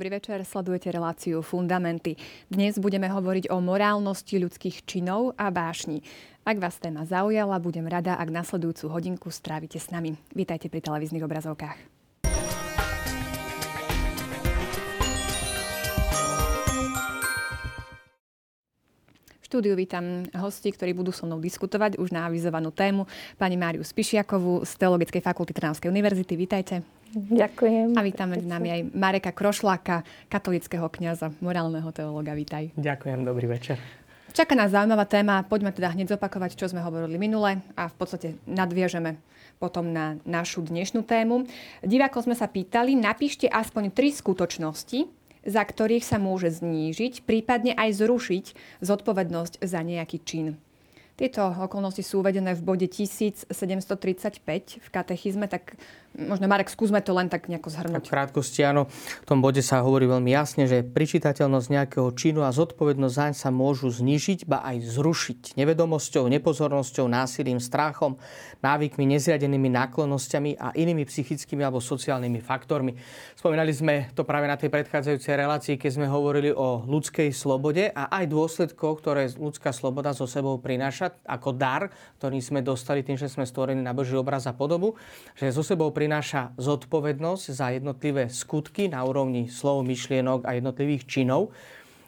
Dobrý večer, sledujete reláciu Fundamenty. Dnes budeme hovoriť o morálnosti ľudských činov a vášni. Ak vás téma zaujala, budem rada, ak nasledujúcu hodinku strávite s nami. Vítajte pri televíznych obrazovkách. štúdiu vítam hosti, ktorí budú so mnou diskutovať už na avizovanú tému. Pani Máriu Spišiakovú z Teologickej fakulty Trnavskej univerzity. Vítajte. Ďakujem. A vítame s nami aj Mareka Krošláka, katolického kniaza, morálneho teológa. Vítaj. Ďakujem, dobrý večer. Čaká nás zaujímavá téma. Poďme teda hneď zopakovať, čo sme hovorili minule a v podstate nadviežeme potom na našu dnešnú tému. Divákov sme sa pýtali, napíšte aspoň tri skutočnosti, za ktorých sa môže znížiť, prípadne aj zrušiť zodpovednosť za nejaký čin. Tieto okolnosti sú uvedené v bode 1735 v katechizme, tak Možno, Marek, skúsme to len tak nejako zhrnúť. v krátkosti, áno. V tom bode sa hovorí veľmi jasne, že pričitateľnosť nejakého činu a zodpovednosť zaň sa môžu znižiť, ba aj zrušiť nevedomosťou, nepozornosťou, násilím, strachom, návykmi, nezriadenými náklonnosťami a inými psychickými alebo sociálnymi faktormi. Spomínali sme to práve na tej predchádzajúcej relácii, keď sme hovorili o ľudskej slobode a aj dôsledkoch, ktoré ľudská sloboda so sebou prináša ako dar, ktorý sme dostali tým, že sme stvorení na Boží obraz a podobu, že so sebou prináša zodpovednosť za jednotlivé skutky na úrovni slov, myšlienok a jednotlivých činov.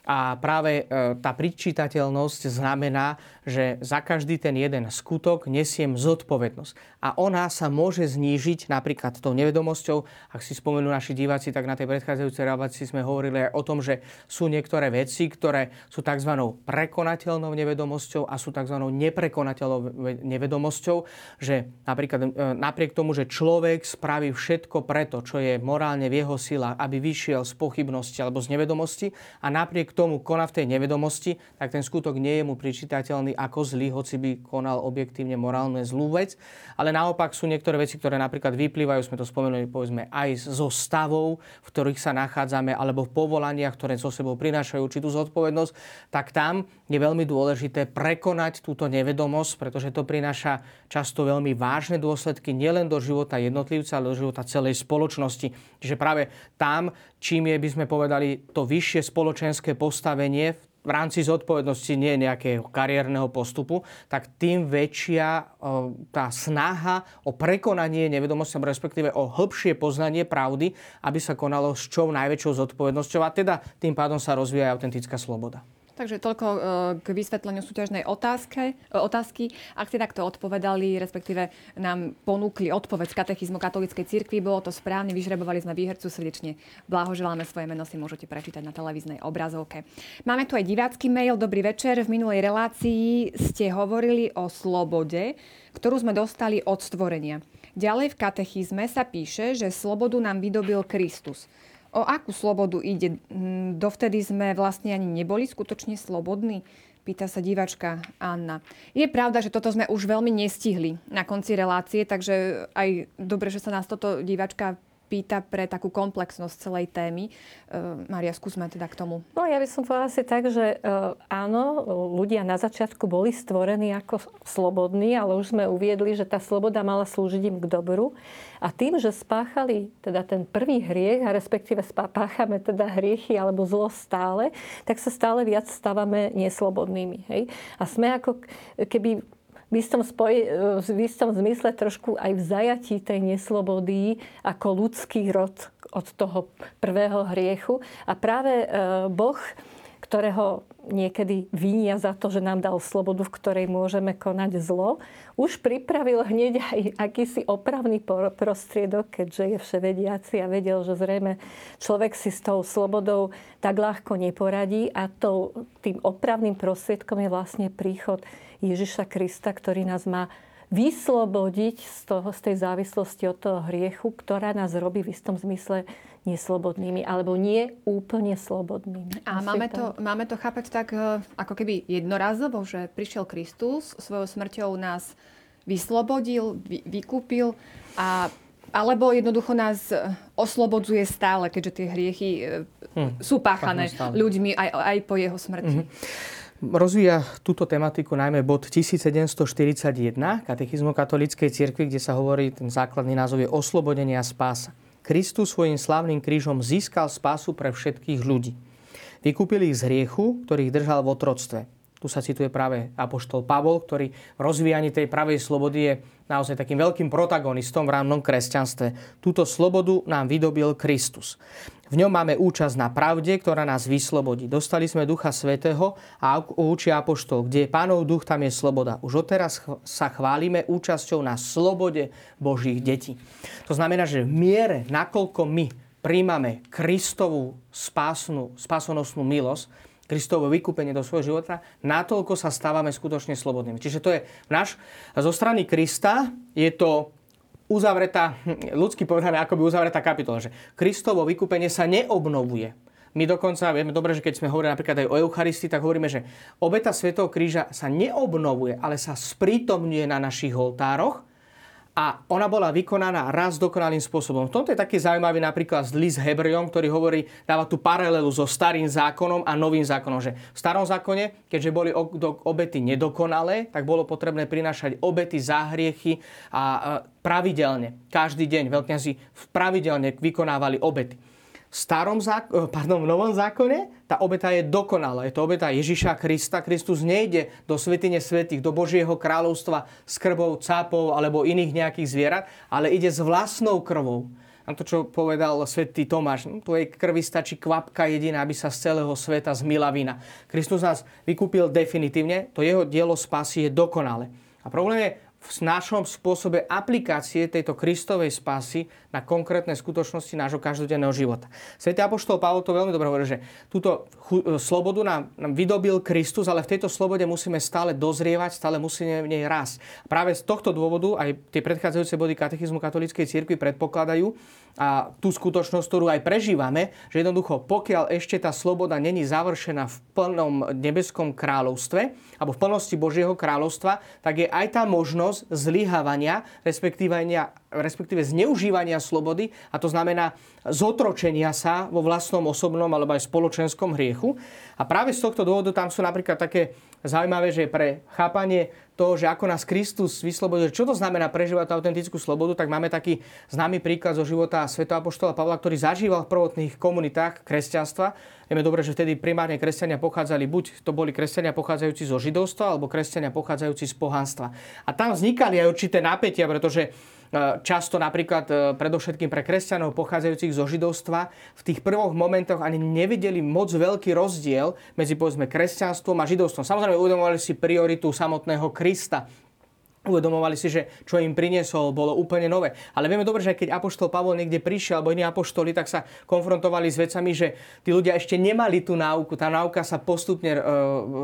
A práve e, tá pričítateľnosť znamená, že za každý ten jeden skutok nesiem zodpovednosť. A ona sa môže znížiť napríklad tou nevedomosťou. Ak si spomenú naši diváci, tak na tej predchádzajúcej relácii sme hovorili aj o tom, že sú niektoré veci, ktoré sú tzv. prekonateľnou nevedomosťou a sú tzv. neprekonateľnou nevedomosťou, že napríklad e, napriek tomu, že človek spraví všetko preto, čo je morálne v jeho silách, aby vyšiel z pochybnosti alebo z nevedomosti a napriek tomu koná v tej nevedomosti, tak ten skutok nie je mu pričítateľný ako zlý, hoci by konal objektívne morálne zlú vec. Ale naopak sú niektoré veci, ktoré napríklad vyplývajú, sme to spomenuli, povedzme, aj zo stavov, v ktorých sa nachádzame, alebo v povolaniach, ktoré so sebou prinášajú určitú zodpovednosť, tak tam je veľmi dôležité prekonať túto nevedomosť, pretože to prináša často veľmi vážne dôsledky nielen do života jednotlivca, ale do života celej spoločnosti. Čiže práve tam, čím je, by sme povedali, to vyššie spoločenské postavenie v rámci zodpovednosti nie nejakého kariérneho postupu, tak tým väčšia tá snaha o prekonanie nevedomosti, respektíve o hĺbšie poznanie pravdy, aby sa konalo s čo najväčšou zodpovednosťou a teda tým pádom sa rozvíja autentická sloboda. Takže toľko e, k vysvetleniu súťažnej otázke, e, otázky. Ak ste takto odpovedali, respektíve nám ponúkli odpoveď z katechizmu katolíckej cirkvi, bolo to správne, vyžrebovali sme výhercu srdečne. Blahoželáme svoje meno, si môžete prečítať na televíznej obrazovke. Máme tu aj divácky mail. Dobrý večer. V minulej relácii ste hovorili o slobode, ktorú sme dostali od stvorenia. Ďalej v katechizme sa píše, že slobodu nám vydobil Kristus. O akú slobodu ide? Hm, dovtedy sme vlastne ani neboli skutočne slobodní? Pýta sa divačka Anna. Je pravda, že toto sme už veľmi nestihli na konci relácie, takže aj dobre, že sa nás toto divačka pýta pre takú komplexnosť celej témy. Uh, Maria, skúsme teda k tomu. No ja by som povedala asi tak, že uh, áno, ľudia na začiatku boli stvorení ako slobodní, ale už sme uviedli, že tá sloboda mala slúžiť im k dobru. A tým, že spáchali teda ten prvý hriech, a respektíve spáchame teda hriechy alebo zlo stále, tak sa stále viac stávame neslobodnými. Hej? A sme ako keby v istom, spoj, v istom zmysle trošku aj v zajatí tej neslobody ako ľudský rod od toho prvého hriechu. A práve e, Boh, ktorého niekedy vinia za to, že nám dal slobodu, v ktorej môžeme konať zlo, už pripravil hneď aj akýsi opravný prostriedok, keďže je vševediaci a vedel, že zrejme človek si s tou slobodou tak ľahko neporadí a tým opravným prostriedkom je vlastne príchod Ježiša Krista, ktorý nás má vyslobodiť z, toho, z tej závislosti od toho hriechu, ktorá nás robí v istom zmysle neslobodnými, alebo nie úplne slobodnými. A máme to, máme to chápať tak, e, ako keby jednorazovo, že prišiel Kristus, svojou smrťou nás vyslobodil, vy, vykúpil a alebo jednoducho nás e, oslobodzuje stále, keďže tie hriechy hm, sú páchané ľuďmi aj, aj po jeho smrti. Mm-hmm. Rozvíja túto tematiku najmä bod 1741 katechizmu katolíckej cirkvi, kde sa hovorí, ten základný názov je oslobodenie a spása. Kristus svojim slávnym krížom získal spásu pre všetkých ľudí. Vykúpil ich z hriechu, ktorý ich držal v otroctve. Tu sa cituje práve apoštol Pavol, ktorý v rozvíjaní tej pravej slobody je naozaj takým veľkým protagonistom v rámnom kresťanstve. Túto slobodu nám vydobil Kristus. V ňom máme účasť na pravde, ktorá nás vyslobodí. Dostali sme Ducha Svetého a učí Apoštol, kde je Pánov duch, tam je sloboda. Už odteraz sa chválime účasťou na slobode Božích detí. To znamená, že v miere, nakoľko my príjmame Kristovú spásnu, spasonosnú milosť, Kristovo vykúpenie do svojho života, natoľko sa stávame skutočne slobodnými. Čiže to je náš, zo strany Krista je to uzavretá, ľudsky povedané, by uzavretá kapitola, že Kristovo vykúpenie sa neobnovuje. My dokonca vieme dobre, že keď sme hovorili napríklad aj o Eucharistii, tak hovoríme, že obeta Svetého kríža sa neobnovuje, ale sa sprítomňuje na našich oltároch a ona bola vykonaná raz dokonalým spôsobom. V tomto je taký zaujímavý napríklad list Hebrejom, ktorý hovorí, dáva tú paralelu so starým zákonom a novým zákonom. Že v starom zákone, keďže boli obety nedokonalé, tak bolo potrebné prinášať obety za hriechy a pravidelne, každý deň veľkňazi pravidelne vykonávali obety starom zák- eh, pardon, v novom zákone tá obeta je dokonalá. Je to obeta Ježiša Krista. Kristus nejde do svetine svetých, do Božieho kráľovstva s krvou cápov alebo iných nejakých zvierat, ale ide s vlastnou krvou. A to, čo povedal svätý Tomáš, no, tvojej krvi stačí kvapka jediná, aby sa z celého sveta zmila vina. Kristus nás vykúpil definitívne, to jeho dielo spásy je dokonale. A problém je v našom spôsobe aplikácie tejto Kristovej spásy na konkrétne skutočnosti nášho každodenného života. Svetý Apoštol Pavol to veľmi dobre hovorí, že túto slobodu nám, nám vydobil Kristus, ale v tejto slobode musíme stále dozrievať, stále musíme v nej rásť. Práve z tohto dôvodu aj tie predchádzajúce body katechizmu katolíckej cirkvi predpokladajú a tú skutočnosť, ktorú aj prežívame, že jednoducho pokiaľ ešte tá sloboda není završená v plnom nebeskom kráľovstve alebo v plnosti Božieho kráľovstva, tak je aj tá možnosť zlyhávania, respektíve, zneužívania slobody a to znamená zotročenia sa vo vlastnom osobnom alebo aj spoločenskom hriechu. A práve z tohto dôvodu tam sú napríklad také zaujímavé, že pre chápanie toho, že ako nás Kristus vyslobodil, čo to znamená prežívať tú autentickú slobodu, tak máme taký známy príklad zo života Sv. Apoštola Pavla, ktorý zažíval v prvotných komunitách kresťanstva. Vieme dobre, že vtedy primárne kresťania pochádzali, buď to boli kresťania pochádzajúci zo židovstva, alebo kresťania pochádzajúci z pohanstva. A tam vznikali aj určité napätia, pretože často napríklad e, predovšetkým pre kresťanov pochádzajúcich zo židovstva v tých prvoch momentoch ani nevideli moc veľký rozdiel medzi povedzme kresťanstvom a židovstvom. Samozrejme uvedomovali si prioritu samotného Krista, Uvedomovali si, že čo im priniesol, bolo úplne nové. Ale vieme dobre, že keď Apoštol Pavol niekde prišiel, alebo iní apoštoli, tak sa konfrontovali s vecami, že tí ľudia ešte nemali tú náuku. Tá náuka sa postupne e,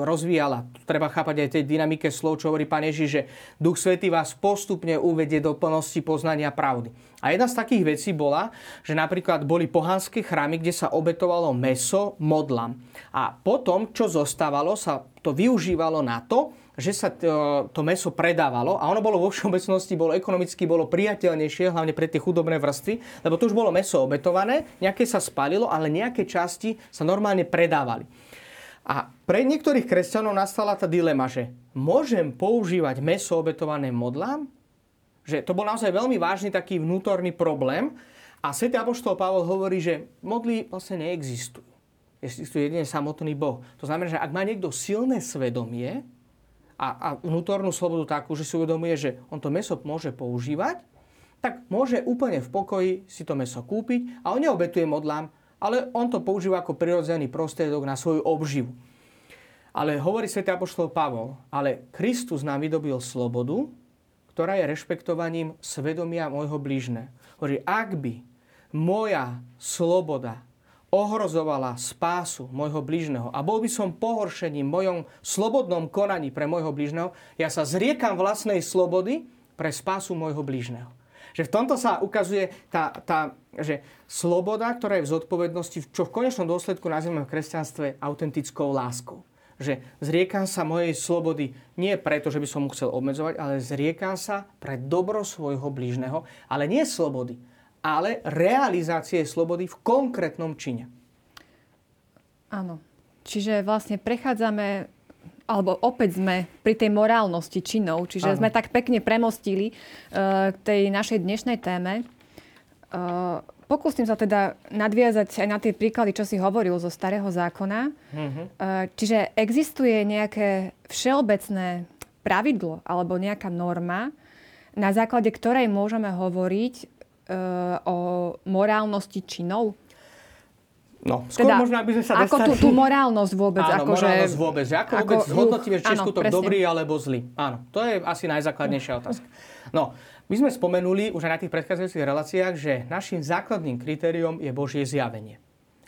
rozvíjala. Treba chápať aj tej dynamike slov, čo hovorí Pán Ježiš, že Duch Svetý vás postupne uvedie do plnosti poznania pravdy. A jedna z takých vecí bola, že napríklad boli pohanské chrámy, kde sa obetovalo meso modlam. A potom, čo zostávalo, sa to využívalo na to, že sa to, to meso predávalo a ono bolo vo všeobecnosti, bolo ekonomicky bolo priateľnejšie, hlavne pre tie chudobné vrstvy, lebo to už bolo meso obetované, nejaké sa spalilo, ale nejaké časti sa normálne predávali. A pre niektorých kresťanov nastala tá dilema, že môžem používať meso obetované modlám? Že to bol naozaj veľmi vážny taký vnútorný problém. A Sv. Apoštol Pavol hovorí, že modly vlastne neexistujú. Existuje jedine samotný Boh. To znamená, že ak má niekto silné svedomie, a, a vnútornú slobodu takú, že si uvedomuje, že on to meso môže používať, tak môže úplne v pokoji si to meso kúpiť a on neobetuje modlám, ale on to používa ako prirodzený prostriedok na svoju obživu. Ale hovorí svätý Apoštol Pavol, ale Kristus nám vydobil slobodu, ktorá je rešpektovaním svedomia môjho blížne. Hovorí, ak by moja sloboda ohrozovala spásu môjho bližného a bol by som pohoršením v mojom slobodnom konaní pre môjho bližného, ja sa zriekam vlastnej slobody pre spásu môjho bližného. Že v tomto sa ukazuje tá, tá že sloboda, ktorá je v zodpovednosti, čo v konečnom dôsledku nazývame v kresťanstve autentickou láskou. Že zriekam sa mojej slobody nie preto, že by som mu chcel obmedzovať, ale zriekam sa pre dobro svojho blížneho, ale nie slobody, ale realizácie slobody v konkrétnom čine. Áno. Čiže vlastne prechádzame alebo opäť sme pri tej morálnosti činov, čiže ano. sme tak pekne premostili uh, k tej našej dnešnej téme. Uh, pokúsim sa teda nadviazať aj na tie príklady, čo si hovoril zo starého zákona. Mm-hmm. Čiže existuje nejaké všeobecné pravidlo alebo nejaká norma, na základe ktorej môžeme hovoriť o morálnosti činov? No, skôr teda, možno, aby sme sa ako dostali... tú, tú morálnosť vôbec. Áno, ako morálnosť že... vôbec. Ako, ako vôbec zhodnotíme, či je skutok presne. dobrý alebo zlý. Áno, to je asi najzákladnejšia otázka. No, my sme spomenuli už aj na tých predchádzajúcich reláciách, že našim základným kritériom je Božie zjavenie.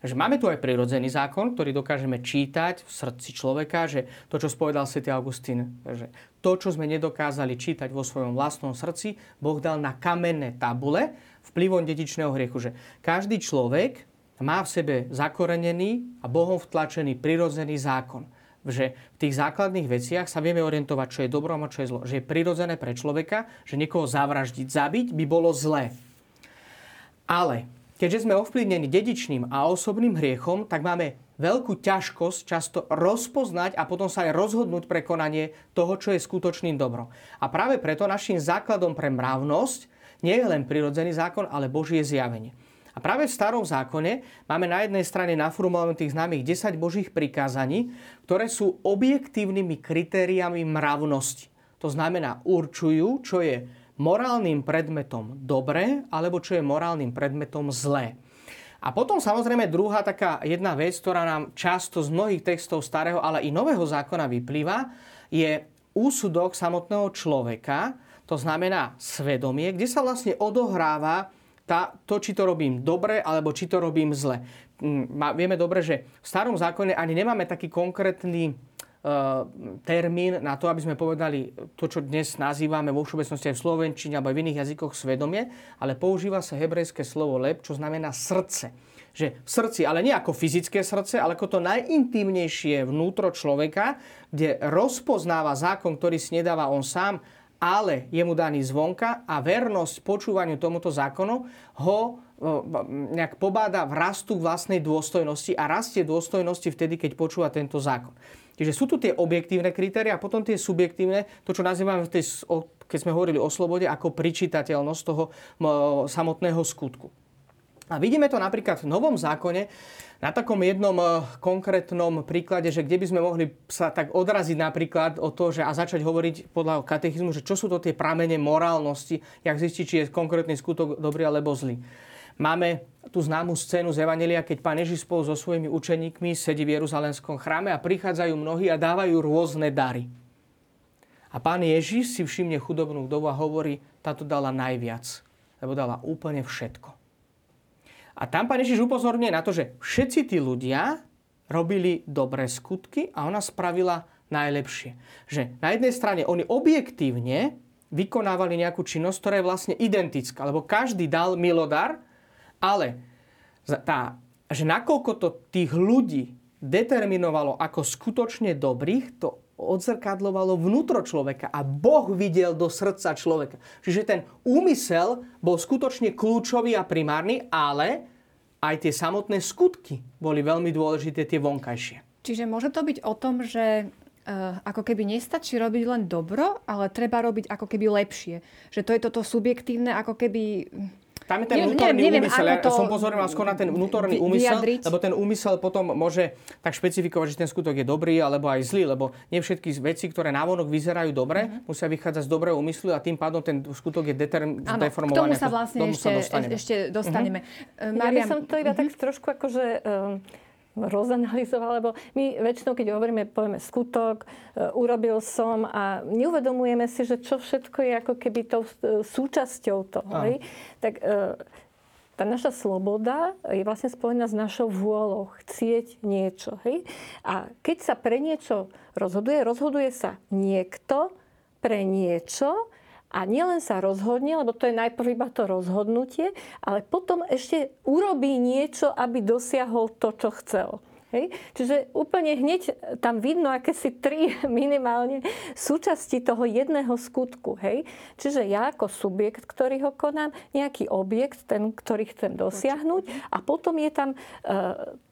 Takže máme tu aj prirodzený zákon, ktorý dokážeme čítať v srdci človeka, že to, čo spovedal Sv. Augustín, že to, čo sme nedokázali čítať vo svojom vlastnom srdci, Boh dal na kamenné tabule vplyvom dedičného hriechu. Že každý človek má v sebe zakorenený a Bohom vtlačený prirodzený zákon že v tých základných veciach sa vieme orientovať, čo je dobro a čo je zlo. Že je prirodzené pre človeka, že niekoho zavraždiť, zabiť by bolo zlé. Ale keďže sme ovplyvnení dedičným a osobným hriechom, tak máme veľkú ťažkosť často rozpoznať a potom sa aj rozhodnúť pre konanie toho, čo je skutočným dobrom. A práve preto našim základom pre mravnosť nie je len prirodzený zákon, ale Božie zjavenie. A práve v starom zákone máme na jednej strane naformulovaných tých známych 10 božích prikázaní, ktoré sú objektívnymi kritériami mravnosti. To znamená, určujú, čo je morálnym predmetom dobré, alebo čo je morálnym predmetom zlé. A potom samozrejme druhá taká jedna vec, ktorá nám často z mnohých textov starého, ale i nového zákona vyplýva, je úsudok samotného človeka, to znamená svedomie, kde sa vlastne odohráva tá, to, či to robím dobre, alebo či to robím zle. Mm, vieme dobre, že v starom zákone ani nemáme taký konkrétny uh, termín na to, aby sme povedali to, čo dnes nazývame vo všeobecnosti aj v slovenčine alebo aj v iných jazykoch svedomie, ale používa sa hebrejské slovo leb, čo znamená srdce. Že v srdci, ale nie ako fyzické srdce, ale ako to najintímnejšie vnútro človeka, kde rozpoznáva zákon, ktorý si nedáva on sám, ale je mu daný zvonka a vernosť počúvaniu tomuto zákonu ho nejak pobáda v rastu vlastnej dôstojnosti a rastie dôstojnosti vtedy, keď počúva tento zákon. Čiže sú tu tie objektívne kritéria a potom tie subjektívne, to čo nazývame, v tej, keď sme hovorili o slobode, ako pričítateľnosť toho samotného skutku. A vidíme to napríklad v Novom zákone, na takom jednom eh, konkrétnom príklade, že kde by sme mohli sa tak odraziť napríklad o to, že a začať hovoriť podľa katechizmu, že čo sú to tie pramene morálnosti, jak zistiť, či je konkrétny skutok dobrý alebo zlý. Máme tú známu scénu z Evanelia, keď pán Ježiš spolu so svojimi učeníkmi sedí v Jeruzalemskom chráme a prichádzajú mnohí a dávajú rôzne dary. A pán Ježiš si všimne chudobnú vdovu a hovorí, táto dala najviac, lebo dala úplne všetko. A tam pán Ježiš upozorňuje na to, že všetci tí ľudia robili dobré skutky a ona spravila najlepšie. Že na jednej strane oni objektívne vykonávali nejakú činnosť, ktorá je vlastne identická, lebo každý dal milodar, ale tá, že nakoľko to tých ľudí determinovalo ako skutočne dobrých, to odzrkadlovalo vnútro človeka a Boh videl do srdca človeka. Čiže ten úmysel bol skutočne kľúčový a primárny, ale aj tie samotné skutky boli veľmi dôležité, tie vonkajšie. Čiže môže to byť o tom, že uh, ako keby nestačí robiť len dobro, ale treba robiť ako keby lepšie. Že to je toto subjektívne, ako keby tam je ten vnútorný neviem, úmysel. Ja som pozoril skôr na ten vnútorný úmysel, vyjadriť. lebo ten úmysel potom môže tak špecifikovať, že ten skutok je dobrý alebo aj zlý, lebo nie všetky veci, ktoré návonok vyzerajú dobre, uh-huh. musia vychádzať z dobrého úmyslu a tým pádom ten skutok je determ- ano, deformovaný. K tomu sa vlastne tomu ešte, sa dostaneme. ešte dostaneme. Uh-huh. Mariam, ja by som to iba uh-huh. tak trošku akože... Um, rozanalizoval, lebo my väčšinou, keď hovoríme, povieme skutok, e, urobil som a neuvedomujeme si, že čo všetko je ako keby tou e, súčasťou toho. Hej? Tak e, tá naša sloboda je vlastne spojená s našou vôľou chcieť niečo. Hej? A keď sa pre niečo rozhoduje, rozhoduje sa niekto pre niečo, a nielen sa rozhodne, lebo to je najprv iba to rozhodnutie, ale potom ešte urobí niečo, aby dosiahol to, čo chcel. Hej? Čiže úplne hneď tam vidno akési tri minimálne súčasti toho jedného skutku. Hej? Čiže ja ako subjekt, ktorý ho konám, nejaký objekt, ten, ktorý chcem dosiahnuť a potom je tam e,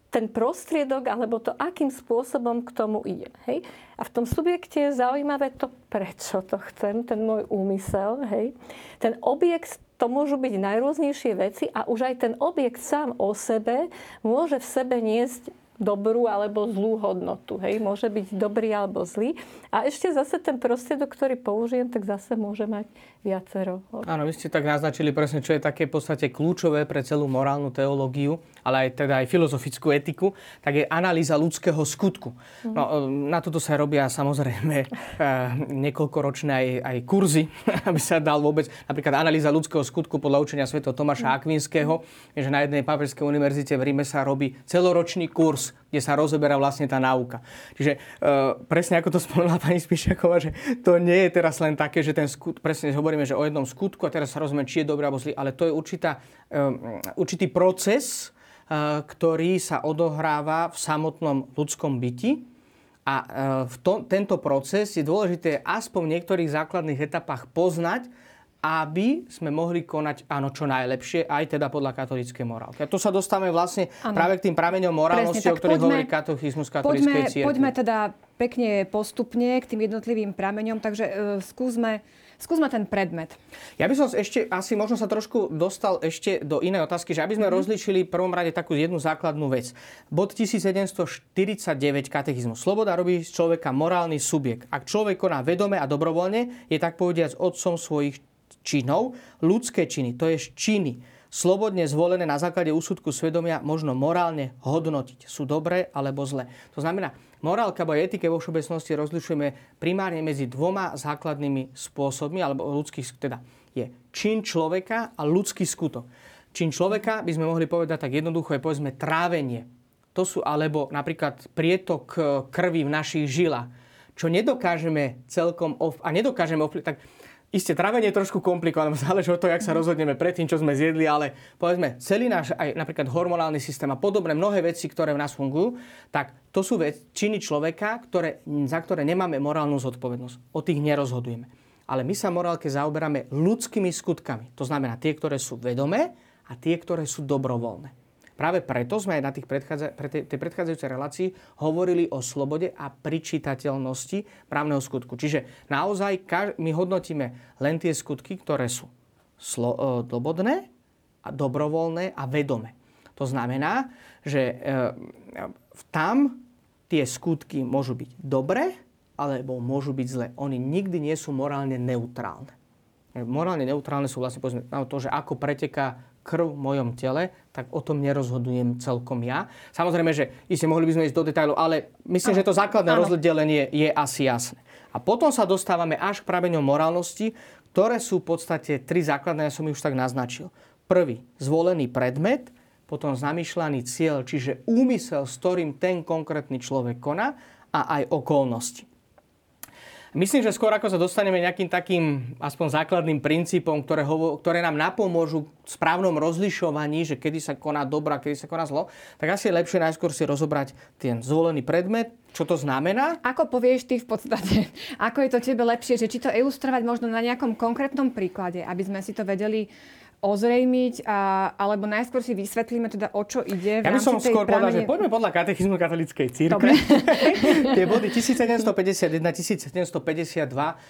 ten prostriedok, alebo to, akým spôsobom k tomu ide. Hej? A v tom subjekte je zaujímavé to, prečo to chcem, ten môj úmysel. Hej? Ten objekt to môžu byť najrôznejšie veci a už aj ten objekt sám o sebe môže v sebe niesť dobrú alebo zlú hodnotu. Hej? Môže byť dobrý alebo zlý. A ešte zase ten prostriedok, ktorý použijem, tak zase môže mať viacero. Áno, vy ste tak naznačili presne, čo je také v podstate kľúčové pre celú morálnu teológiu, ale aj teda aj filozofickú etiku, tak je analýza ľudského skutku. Mhm. No, na toto sa robia samozrejme eh, niekoľkoročné aj, aj kurzy, aby sa dal vôbec napríklad analýza ľudského skutku podľa učenia sv. Tomáša mhm. Akvinského, že na jednej pápežskej univerzite v Ríme sa robí celoročný kurz kde sa rozoberá vlastne tá náuka. Čiže e, presne ako to spomenula pani Spišaková, že to nie je teraz len také, že ten skut, presne hovoríme, že o jednom skutku a teraz sa rozumie, či je dobrý alebo zlý, ale to je určitá, e, určitý proces, e, ktorý sa odohráva v samotnom ľudskom byti. A e, v to, tento proces je dôležité aspoň v niektorých základných etapách poznať, aby sme mohli konať áno čo najlepšie, aj teda podľa katolíckej morálky. A to sa dostávame vlastne ano. práve k tým prameňom morálnosti, Presne, o ktorých hovorí katechizmus katolíckej poďme, Poďme teda pekne postupne k tým jednotlivým prameňom, takže uh, skúsme Skúsme ten predmet. Ja by som ešte asi možno sa trošku dostal ešte do inej otázky, že aby sme mm-hmm. rozlišili v prvom rade takú jednu základnú vec. Bod 1749 katechizmu. Sloboda robí z človeka morálny subjekt. Ak človek koná vedome a dobrovoľne, je tak povediac otcom svojich činov. Ľudské činy, to je činy, slobodne zvolené na základe úsudku svedomia, možno morálne hodnotiť. Sú dobré alebo zlé. To znamená, morálka alebo etike vo všeobecnosti rozlišujeme primárne medzi dvoma základnými spôsobmi, alebo ľudských, teda je čin človeka a ľudský skutok. Čin človeka by sme mohli povedať tak jednoducho je povedzme trávenie. To sú alebo napríklad prietok eh, krvi v našich žilách, čo nedokážeme celkom ov- a nedokážeme ovplyvniť. Isté, trávenie je trošku komplikované, záleží od toho, jak sa rozhodneme pred tým, čo sme zjedli, ale povedzme, celý náš aj napríklad hormonálny systém a podobné mnohé veci, ktoré v nás fungujú, tak to sú veci, činy človeka, ktoré, za ktoré nemáme morálnu zodpovednosť. O tých nerozhodujeme. Ale my sa morálke zaoberáme ľudskými skutkami. To znamená tie, ktoré sú vedomé a tie, ktoré sú dobrovoľné. Práve preto sme aj na tých predchádza, pre tej, tej predchádzajúcej relácii hovorili o slobode a pričitateľnosti právneho skutku. Čiže naozaj my hodnotíme len tie skutky, ktoré sú slo, e, slobodné, a dobrovoľné a vedomé. To znamená, že e, tam tie skutky môžu byť dobré, alebo môžu byť zlé. Oni nikdy nie sú morálne neutrálne. Morálne neutrálne sú vlastne povedzme, to, že ako preteká krv v mojom tele, tak o tom nerozhodujem celkom ja. Samozrejme, že iste mohli by sme ísť do detajlov, ale myslím, ano. že to základné ano. rozdelenie je asi jasné. A potom sa dostávame až k praveňom morálnosti, ktoré sú v podstate tri základné, ja som ich už tak naznačil. Prvý, zvolený predmet, potom zamýšľaný cieľ, čiže úmysel, s ktorým ten konkrétny človek koná a aj okolnosti. Myslím, že skôr ako sa dostaneme nejakým takým aspoň základným princípom, ktoré, hovo, ktoré nám napomôžu v správnom rozlišovaní, že kedy sa koná dobro a kedy sa koná zlo, tak asi je lepšie najskôr si rozobrať ten zvolený predmet, čo to znamená? Ako povieš ty v podstate, ako je to tebe lepšie, že či to ilustrovať možno na nejakom konkrétnom príklade, aby sme si to vedeli ozrejmiť, a, alebo najskôr si vysvetlíme teda, o čo ide. V ja by som skôr povedal, že poďme podľa katechizmu katolíckej církve. Tie body 1751, 1752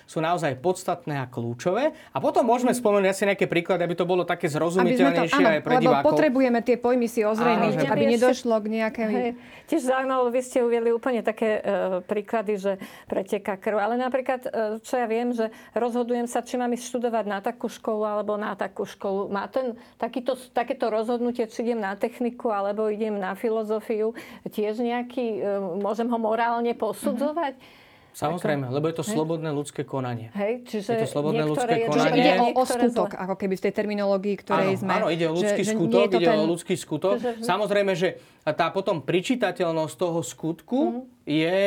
sú naozaj podstatné a kľúčové. A potom môžeme spomenúť asi nejaké príklady, aby to bolo také zrozumiteľnejšie aj pre lebo divákov. potrebujeme tie pojmy si ozrejmiť, aby nedošlo k nejakej... Hej. Tiež zaujímavé, vy ste uviedli úplne také e, príklady, že preteká krv. Ale napríklad, e, čo ja viem, že rozhodujem sa, či mám ísť študovať na takú školu alebo na takú školu má ten, takýto, takéto rozhodnutie, či idem na techniku alebo idem na filozofiu, tiež nejaký, e, môžem ho morálne posudzovať? Mm-hmm. Samozrejme, lebo je to slobodné ľudské konanie. Hej, čiže je to slobodné ľudské konanie. ide o, o skutok, ako keby v tej terminológii, ktorej áno, sme... Áno, ide o ľudský že, skutok, že ide ten... o ľudský skutok. Že... Samozrejme, že tá potom pričitateľnosť toho skutku mm-hmm. je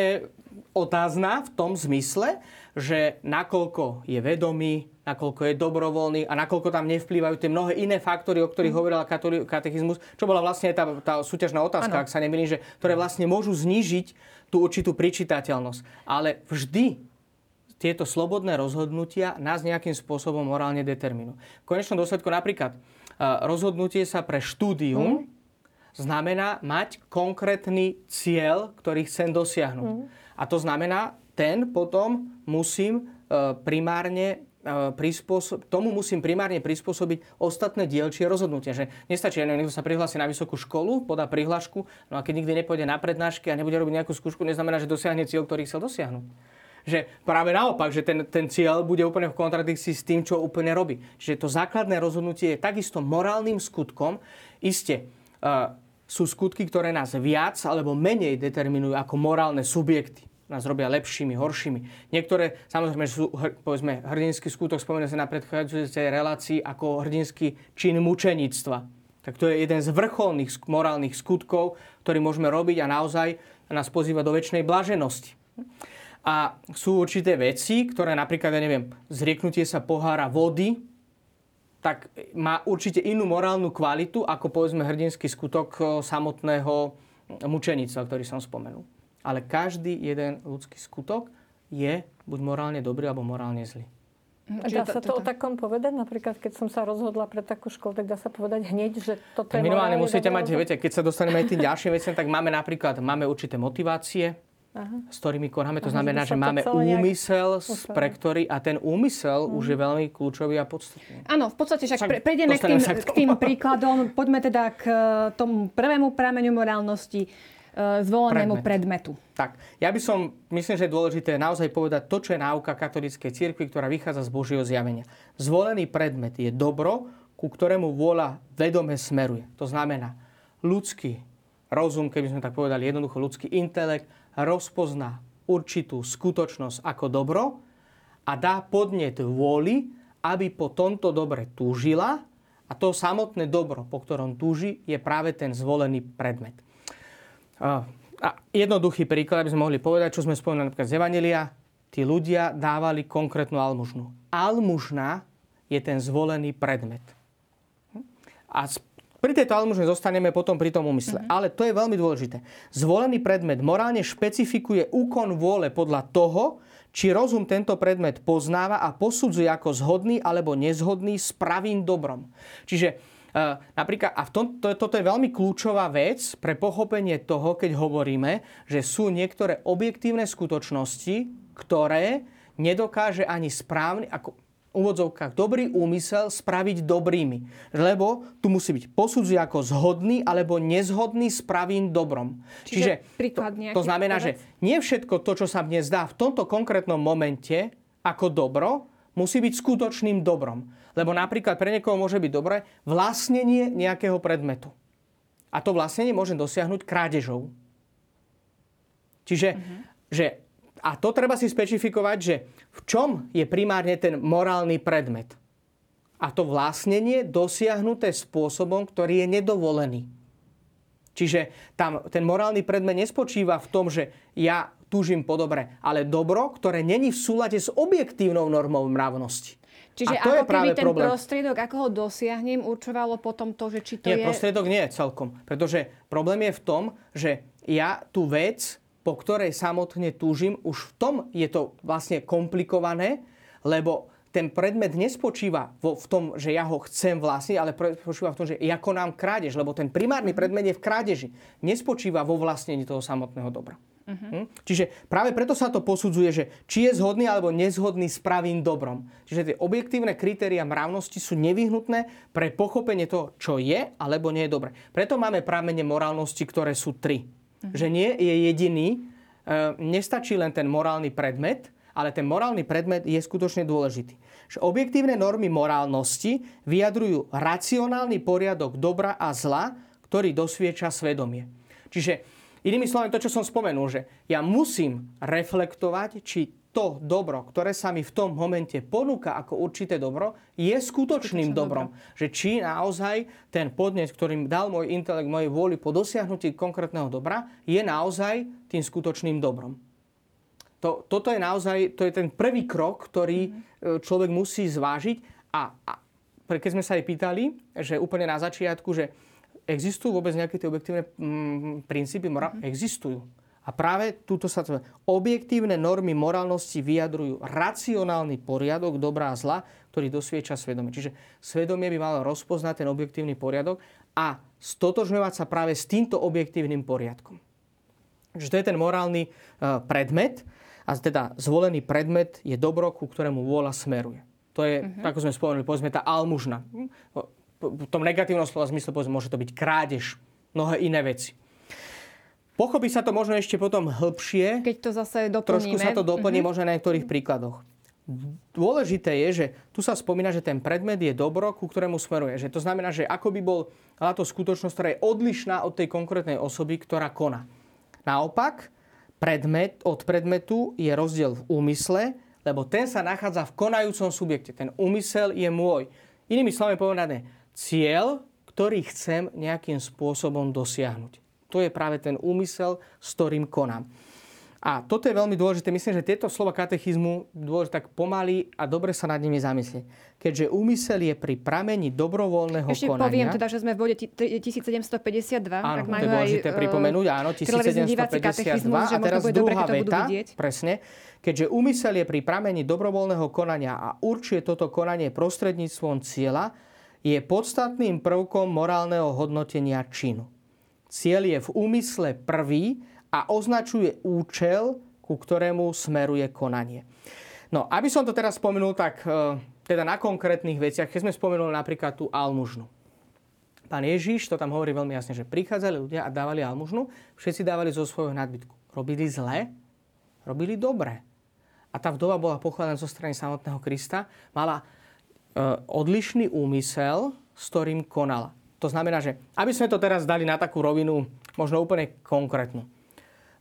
otázna v tom zmysle, že nakoľko je vedomý, nakoľko je dobrovoľný a nakoľko tam nevplývajú tie mnohé iné faktory, o ktorých mm. hovorila katechizmus, čo bola vlastne tá, tá súťažná otázka, ano. ak sa nemýlim, že, ktoré vlastne môžu znížiť tú určitú pričitateľnosť. Ale vždy tieto slobodné rozhodnutia nás nejakým spôsobom morálne determinujú. V konečnom dôsledku napríklad rozhodnutie sa pre štúdium mm. znamená mať konkrétny cieľ, ktorý chcem dosiahnuť. Mm. A to znamená, ten potom musím e, primárne prispôsob- tomu musím primárne prispôsobiť ostatné dielčie rozhodnutia. Že nestačí, že niekto sa prihlási na vysokú školu, podá prihlášku, no a keď nikdy nepôjde na prednášky a nebude robiť nejakú skúšku, neznamená, že dosiahne cieľ, ktorý chcel dosiahnuť. Že práve naopak, že ten, ten cieľ bude úplne v kontradikcii s tým, čo úplne robí. Že to základné rozhodnutie je takisto morálnym skutkom. Isté, uh, sú skutky, ktoré nás viac alebo menej determinujú ako morálne subjekty nás robia lepšími, horšími. Niektoré, samozrejme, sú, povedzme, hrdinský skutok, spomenuté sa na predchádzajúcej relácii ako hrdinský čin mučeníctva. Tak to je jeden z vrcholných morálnych skutkov, ktorý môžeme robiť a naozaj nás pozýva do väčšnej blaženosti. A sú určité veci, ktoré napríklad, ja neviem, zrieknutie sa pohára vody, tak má určite inú morálnu kvalitu ako povedzme hrdinský skutok eh, samotného mučenictva, ktorý som spomenul. Ale každý jeden ľudský skutok je buď morálne dobrý, alebo morálne zlý. Dá sa to, to o takom povedať? Napríklad, keď som sa rozhodla pre takú školu, tak dá sa povedať hneď, že toto je Minimálne musíte mať, viete, keď sa dostaneme aj tým ďalším veciam, tak máme napríklad máme určité motivácie, Aha. s ktorými konáme. To Aha, znamená, že, že máme úmysel, pre ktorý, a ten úmysel uh-huh. už je veľmi kľúčový a podstatný. Áno, v podstate však pre, prejdeme k tým, k tým príkladom. Poďme teda k eh, tomu prvému prameňu morálnosti zvolenému Predmet. predmetu. Tak, ja by som, myslím, že je dôležité naozaj povedať to, čo je náuka katolíckej cirkvi, ktorá vychádza z Božieho zjavenia. Zvolený predmet je dobro, ku ktorému vôľa vedome smeruje. To znamená, ľudský rozum, keby sme tak povedali, jednoducho ľudský intelekt, rozpozná určitú skutočnosť ako dobro a dá podnet vôli, aby po tomto dobre túžila a to samotné dobro, po ktorom túži, je práve ten zvolený predmet. A jednoduchý príklad, aby sme mohli povedať, čo sme spomenuli napríklad z Evangelia, tí ľudia dávali konkrétnu almužnu. Almužna je ten zvolený predmet. A pri tejto almužne zostaneme potom pri tom úmysle. Mm-hmm. Ale to je veľmi dôležité. Zvolený predmet morálne špecifikuje úkon vôle podľa toho, či rozum tento predmet poznáva a posudzuje ako zhodný alebo nezhodný s pravým dobrom. Čiže napríklad, a v tom, to, toto je veľmi kľúčová vec pre pochopenie toho, keď hovoríme, že sú niektoré objektívne skutočnosti, ktoré nedokáže ani správny, ako úvodzovkách dobrý úmysel spraviť dobrými. Lebo tu musí byť posudzuje ako zhodný alebo nezhodný s pravým dobrom. Čiže, Čiže to, to znamená, povedz? že nie všetko to, čo sa mne zdá v tomto konkrétnom momente ako dobro, musí byť skutočným dobrom. Lebo napríklad pre niekoho môže byť dobré vlastnenie nejakého predmetu. A to vlastnenie môže dosiahnuť krádežou. Čiže, uh-huh. že, a to treba si specifikovať, že v čom je primárne ten morálny predmet. A to vlastnenie dosiahnuté spôsobom, ktorý je nedovolený. Čiže tam ten morálny predmet nespočíva v tom, že ja túžim po dobre, ale dobro, ktoré není v súlade s objektívnou normou mravnosti. Čiže a to ako je práve ten problém. prostriedok, ako ho dosiahnem, určovalo potom to, že či to nie, je... prostriedok nie celkom. Pretože problém je v tom, že ja tú vec, po ktorej samotne túžim, už v tom je to vlastne komplikované, lebo ten predmet nespočíva vo, v tom, že ja ho chcem vlastniť, ale spočíva v tom, že ja konám krádež, lebo ten primárny predmet je v krádeži. Nespočíva vo vlastnení toho samotného dobra. Uh-huh. Čiže práve preto sa to posudzuje, že či je zhodný alebo nezhodný s pravým dobrom. Čiže tie objektívne kritéria mravnosti sú nevyhnutné pre pochopenie toho, čo je alebo nie je dobre. Preto máme prámene morálnosti, ktoré sú tri. Uh-huh. Že nie je jediný, e, nestačí len ten morálny predmet, ale ten morálny predmet je skutočne dôležitý. Že objektívne normy morálnosti vyjadrujú racionálny poriadok dobra a zla, ktorý dosvieča svedomie. Čiže Inými slovami, to, čo som spomenul, že ja musím reflektovať, či to dobro, ktoré sa mi v tom momente ponúka ako určité dobro, je skutočným Skutočné dobrom. Dobro. Že či naozaj ten podnet, ktorým dal môj intelekt, mojej vôli po dosiahnutí konkrétneho dobra, je naozaj tým skutočným dobrom. To, toto je naozaj to je ten prvý krok, ktorý mm-hmm. človek musí zvážiť. A, a keď sme sa aj pýtali, že úplne na začiatku, že Existujú vôbec nejaké tie objektívne mm, princípy? Mora- mm-hmm. Existujú. A práve túto sa to... Objektívne normy morálnosti vyjadrujú racionálny poriadok dobrá a zla, ktorý dosvieča svedomie. Čiže svedomie by malo rozpoznať ten objektívny poriadok a stotožňovať sa práve s týmto objektívnym poriadkom. Čiže to je ten morálny uh, predmet a teda zvolený predmet je dobro, ku ktorému vôľa smeruje. To je, uh-huh. ako sme spomenuli, povedzme tá almužna. V tom negatívnom slova zmysle povedzme, môže to byť krádež, mnohé iné veci. Pochopí sa to možno ešte potom hĺbšie. Keď to zase doplníme. Trošku sa to doplní uh-huh. možno na niektorých príkladoch. Dôležité je, že tu sa spomína, že ten predmet je dobro, ku ktorému smeruje. Že to znamená, že ako by bol táto skutočnosť, ktorá je odlišná od tej konkrétnej osoby, ktorá koná. Naopak, predmet, od predmetu je rozdiel v úmysle, lebo ten sa nachádza v konajúcom subjekte. Ten úmysel je môj. Inými slovami povedané, cieľ, ktorý chcem nejakým spôsobom dosiahnuť. To je práve ten úmysel, s ktorým konám. A toto je veľmi dôležité. Myslím, že tieto slova katechizmu dôležité tak pomaly a dobre sa nad nimi zamyslieť. Keďže úmysel je pri pramení dobrovoľného Ešte konania. poviem teda, že sme v bode 1752. Áno, tak majú to je dôležité aj, pripomenúť. Áno, 1752. A teraz druhá veta. Presne. Keďže úmysel je pri pramení dobrovoľného konania a určuje toto konanie prostredníctvom cieľa, je podstatným prvkom morálneho hodnotenia činu. Cieľ je v úmysle prvý, a označuje účel, ku ktorému smeruje konanie. No, aby som to teraz spomenul, tak e, teda na konkrétnych veciach, keď sme spomenuli napríklad tú almužnu. Pán Ježiš to tam hovorí veľmi jasne, že prichádzali ľudia a dávali almužnu, všetci dávali zo svojho nadbytku. Robili zle, robili dobre. A tá vdova bola pochválená zo strany samotného Krista, mala odlišný úmysel, s ktorým konala. To znamená, že aby sme to teraz dali na takú rovinu, možno úplne konkrétnu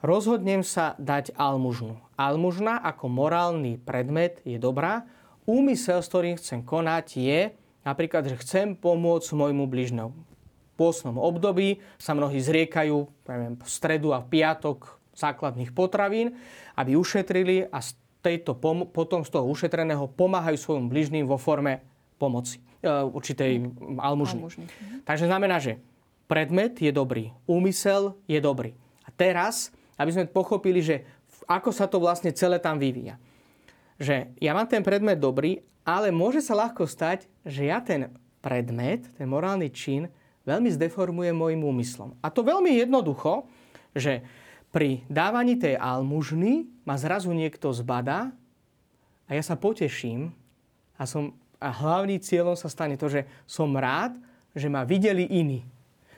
rozhodnem sa dať almužnu. Almužna ako morálny predmet je dobrá. Úmysel, s ktorým chcem konať, je napríklad, že chcem pomôcť môjmu bližnému. V pôsnom období sa mnohí zriekajú neviem, v stredu a v piatok základných potravín, aby ušetrili a tejto pom- potom z toho ušetreného pomáhajú svojim bližným vo forme pomoci, e, určitej almužny. almužny. Takže znamená, že predmet je dobrý, úmysel je dobrý. A teraz aby sme pochopili, že ako sa to vlastne celé tam vyvíja. Že ja mám ten predmet dobrý, ale môže sa ľahko stať, že ja ten predmet, ten morálny čin, veľmi zdeformujem môjim úmyslom. A to veľmi jednoducho, že pri dávaní tej almužny ma zrazu niekto zbadá a ja sa poteším a, som, a hlavný cieľom sa stane to, že som rád, že ma videli iní.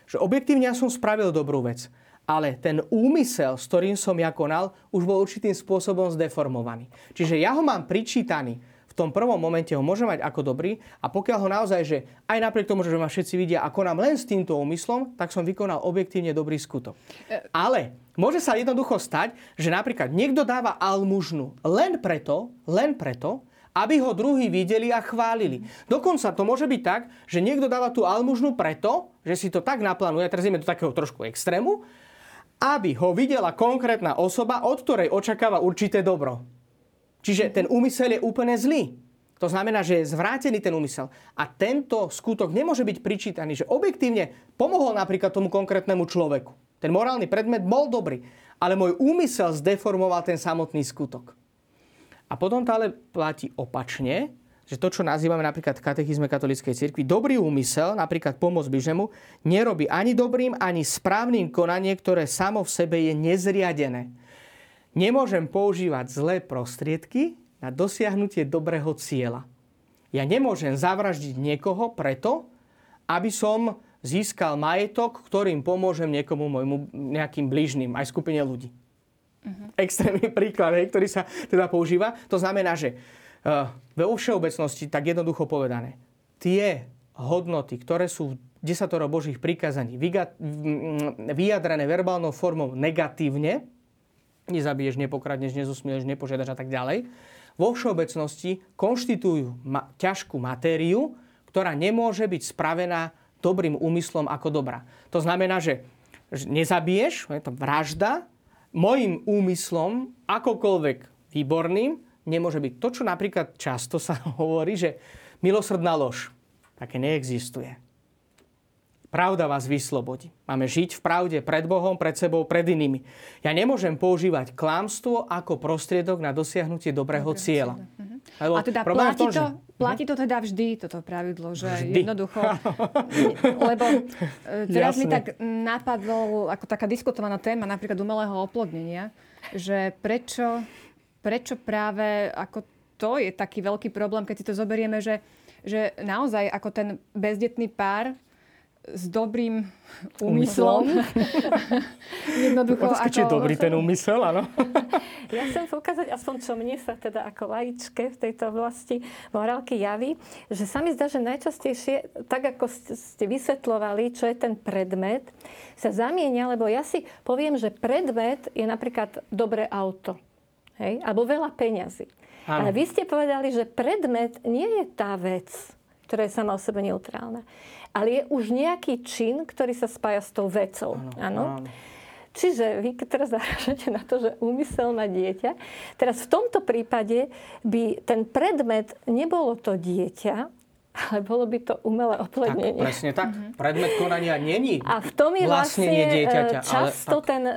Že objektívne ja som spravil dobrú vec ale ten úmysel, s ktorým som ja konal, už bol určitým spôsobom zdeformovaný. Čiže ja ho mám pričítaný v tom prvom momente ho môžem mať ako dobrý a pokiaľ ho naozaj, že aj napriek tomu, že ma všetci vidia a konám len s týmto úmyslom, tak som vykonal objektívne dobrý skutok. E- ale môže sa jednoducho stať, že napríklad niekto dáva almužnu len preto, len preto, aby ho druhí videli a chválili. Dokonca to môže byť tak, že niekto dáva tú almužnu preto, že si to tak naplánuje, teraz ideme do takého trošku extrému, aby ho videla konkrétna osoba, od ktorej očakáva určité dobro. Čiže ten úmysel je úplne zlý. To znamená, že je zvrátený ten úmysel. A tento skutok nemôže byť pričítaný, že objektívne pomohol napríklad tomu konkrétnemu človeku. Ten morálny predmet bol dobrý, ale môj úmysel zdeformoval ten samotný skutok. A potom to ale platí opačne, že to, čo nazývame napríklad v katechizme katolíckej cirkvi, dobrý úmysel, napríklad pomoc bližnemu, nerobí ani dobrým, ani správnym konanie, ktoré samo v sebe je nezriadené. Nemôžem používať zlé prostriedky na dosiahnutie dobrého cieľa. Ja nemôžem zavraždiť niekoho preto, aby som získal majetok, ktorým pomôžem niekomu môjmu nejakým blížnym, aj skupine ľudí. Uh-huh. Extrémny príklad, ktorý sa teda používa. To znamená, že Eh, vo všeobecnosti, tak jednoducho povedané, tie hodnoty, ktoré sú v desatoro Božích prikázaní vyjadrené verbálnou formou negatívne, nezabiješ, nepokradneš, nezusmieš, nepožiadaš a tak ďalej, vo všeobecnosti konštitujú ma- ťažkú matériu, ktorá nemôže byť spravená dobrým úmyslom ako dobrá. To znamená, že nezabiješ, je to vražda, môjim úmyslom, akokoľvek výborným, nemôže byť. To, čo napríklad často sa hovorí, že milosrdná lož, také neexistuje. Pravda vás vyslobodí. Máme žiť v pravde pred Bohom, pred sebou, pred inými. Ja nemôžem používať klamstvo ako prostriedok na dosiahnutie dobrého cieľa. Lebo a teda platí, tom, to, že... platí to teda vždy, toto pravidlo, že vždy. jednoducho... lebo e, teraz Jasne. mi tak napadlo ako taká diskutovaná téma napríklad umelého oplodnenia, že prečo prečo práve ako to je taký veľký problém, keď si to zoberieme, že, že naozaj ako ten bezdetný pár s dobrým úmyslom. Jednoducho Otázka, ako... či je dobrý ten úmysel, áno. ja chcem ukázať aspoň, čo mne sa teda ako laičke v tejto oblasti morálky javí, že sa mi zdá, že najčastejšie, tak ako ste vysvetlovali, čo je ten predmet, sa zamienia, lebo ja si poviem, že predmet je napríklad dobré auto. Hej? Alebo veľa peňazí. Ale vy ste povedali, že predmet nie je tá vec, ktorá je sama o sebe neutrálna ale je už nejaký čin, ktorý sa spája s tou vecou. Áno. Čiže vy teraz zarážate na to, že úmysel na dieťa. Teraz v tomto prípade by ten predmet nebolo to dieťa, ale bolo by to umelé oplodnenie. Tak, presne tak. Mm-hmm. Predmet konania není A v tom je vlastne dieťaťa, často ale, ten, e,